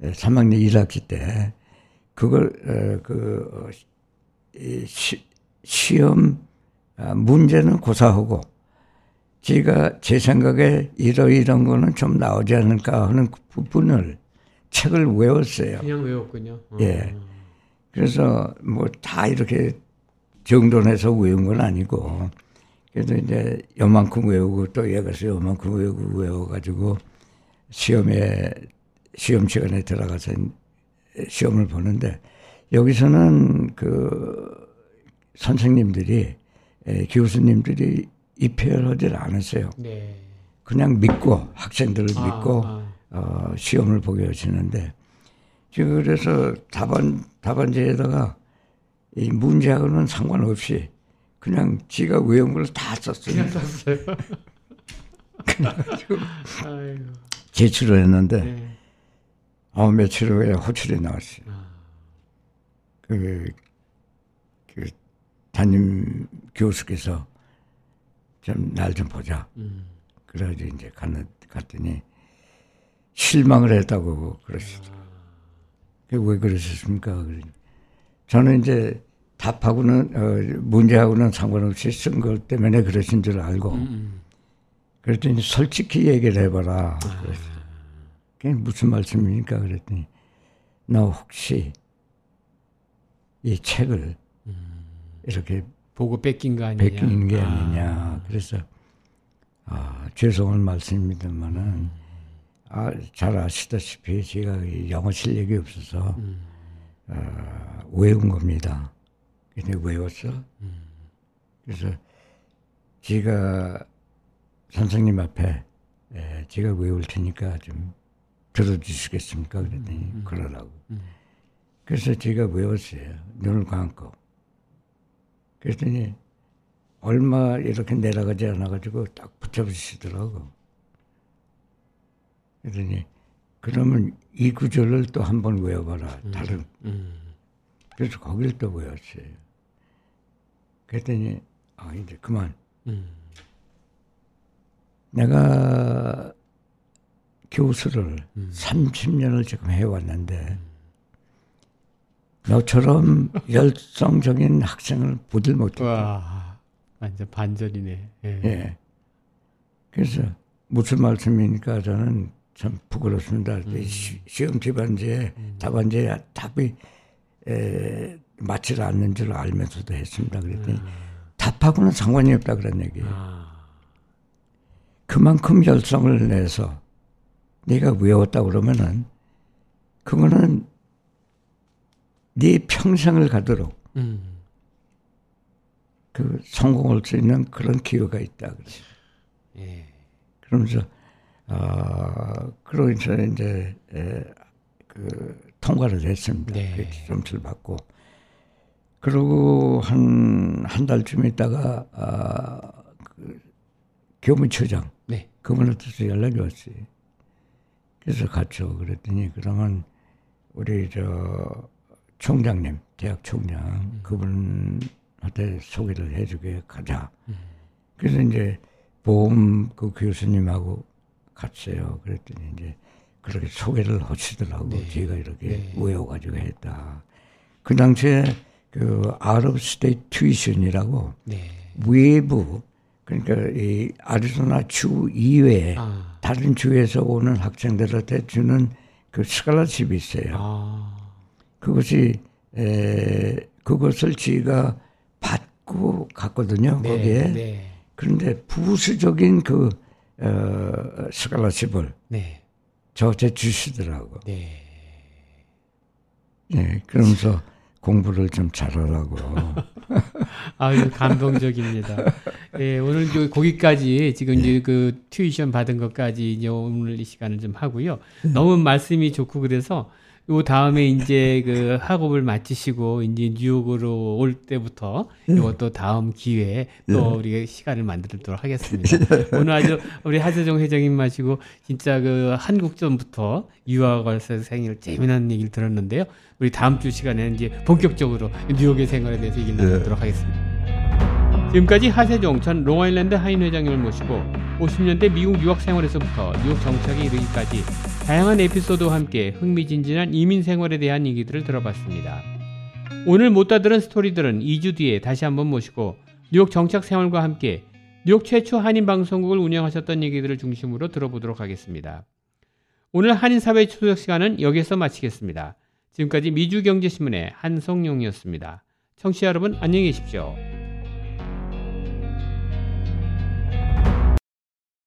3학년 1학기 때 그걸 에, 그 어, 시, 시험 아, 문제는 고사하고 제가 제 생각에 이러이런 거는 좀 나오지 않을까 하는 부분을 책을 외웠어요. 그냥 외웠군요. 어. 예. 그래서 뭐 다 이렇게 정돈해서 외운 건 아니고 그래도 이제 요만큼 외우고 또 얘가서 요만큼 외우고 외워가지고 시험에 시험 시간에 들어가서 시험을 보는데 여기서는 그 선생님들이 교수님들이 입회하지 않았어요. 네. 그냥 믿고 학생들을 아, 믿고 아. 어, 시험을 보게 하시는데 지금 그래서 답안 답안지에다가 이 문제하고는 상관없이 그냥 지가 외운 걸 다 썼어요. 그냥 썼어요. 그래가지고 제출을 했는데 네. 어, 며칠 후에 호출이 나왔어요. 아. 그, 그 담임 교수께서 좀 날 좀 보자. 음. 그래가지고 이제 갔는, 갔더니 실망을 했다고 그러시죠. 아. 왜 그러셨습니까? 저는 이제 답하고는 어, 문제하고는 상관없이 쓴 것 때문에 그러신 줄 알고 음. 음. 그랬더니 솔직히 얘기를 해봐라. 아. 그게 무슨 말씀입니까? 그랬더니 너 혹시 이 책을 음. 이렇게 보고 뺏긴 거 아니냐? 뺏긴 게 아 니냐. 아. 그래서 아, 죄송한 말씀입니다만은 음. 아, 잘 아시다시피 제가 영어 실력이 없어서 음. 어, 외운 겁니다. 근데 외웠어. 음. 그래서 제가 선생님 앞에 에, 제가 외울 테니까 좀 들어주시겠습니까? 그랬더니 음. 그러라고. 음. 그래서 제가 외웠어요. 눈을 감고. 그랬더니 얼마 이렇게 내려가지 않아가지고 딱 붙잡으시더라고. 그러더니 그러면 이 구절을 또 한 번 외워봐라. 음. 다른. 음. 그래서 거기를 또 외웠어요. 그랬더니 아 이제 그만. 음. 내가 교수를 음. 30년을 지금 해왔는데 음. 너처럼 [laughs] 열성적인 학생을 보질 못했다. 와, 완전 반전이네. 예. 예. 그래서 무슨 말씀이니까 저는 참 부끄럽습니다. 음. 시험 집안지에 음. 답안지에 답이 에, 맞지 않는 줄 알면서도 했습니다. 그랬더니 음. 답하고는 상관이 없다 그런 얘기예요. 아. 그만큼 열성을 내서 네가 외웠다 그러면은 그거는 네 평생을 가도록 음. 그 성공할 수 있는 그런 기회가 있다 그래요. 예. 그러면서 아 그러면서 이제 에, 그 통과를 했습니다. 네. 그 점수를 받고 그러고 한 한 달쯤 있다가 아, 그 교무처장 네. 그분한테서 연락이 왔어요. 그래서 갔죠. 그랬더니 그러면 우리 저 총장님, 대학 총장 음. 그분한테 소개를 해주게 가자. 음. 그래서 이제 보험 그 교수님하고 갔어요. 그랬더니 이제 그렇게 소개를 하시더라고. 네. 제가 이렇게 네. 외워가지고 했다. 그 당시에 그 out of state tuition이라고 네. 외부 그러니까 이 아리조나 주 이외에 아. 다른 주에서 오는 학생들한테 주는 그 스칼라십이 있어요. 아. 그것이 에 그것을 지가 받고 갔거든요. 네, 거기에. 네. 그런데 부수적인 그 어, 스칼라십을 네. 저한테 주시더라고. 네. 예, 그러면서 공부를 좀 잘하라고. [laughs] 아유, 감동적입니다. 예, 오늘 거기까지 지금 예. 이제 그 튜이션 받은 것까지 이제 오늘 이 시간을 좀 하고요. 예. 너무 말씀이 좋고 그래서 요 다음에 이제 그 학업을 마치시고 이제 뉴욕으로 올 때부터 이것도 예. 다음 기회에 또 예. 우리가 시간을 만들도록 하겠습니다. 오늘 아주 우리 하세종 회장님 모시고 진짜 그 한국전부터 유학 생활의 재미난 얘기를 들었는데요. 우리 다음 주 시간에는 이제 본격적으로 뉴욕의 생활에 대해서 얘기를 나누도록 하겠습니다. 지금까지 하세종 전 롱아일랜드 한인 회장님을 모시고 50년대 미국 유학 생활에서부터 뉴욕 정착에 이르기까지 다양한 에피소드와 함께 흥미진진한 이민 생활에 대한 얘기들을 들어봤습니다. 오늘 못다 들은 스토리들은 2주 뒤에 다시 한번 모시고 뉴욕 정착 생활과 함께 뉴욕 최초 한인 방송국을 운영하셨던 얘기들을 중심으로 들어보도록 하겠습니다. 오늘 한인 사회 초석 시간은 여기서 마치겠습니다. 지금까지 미주경제신문의 한성용이었습니다. 청취자 여러분 안녕히 계십시오.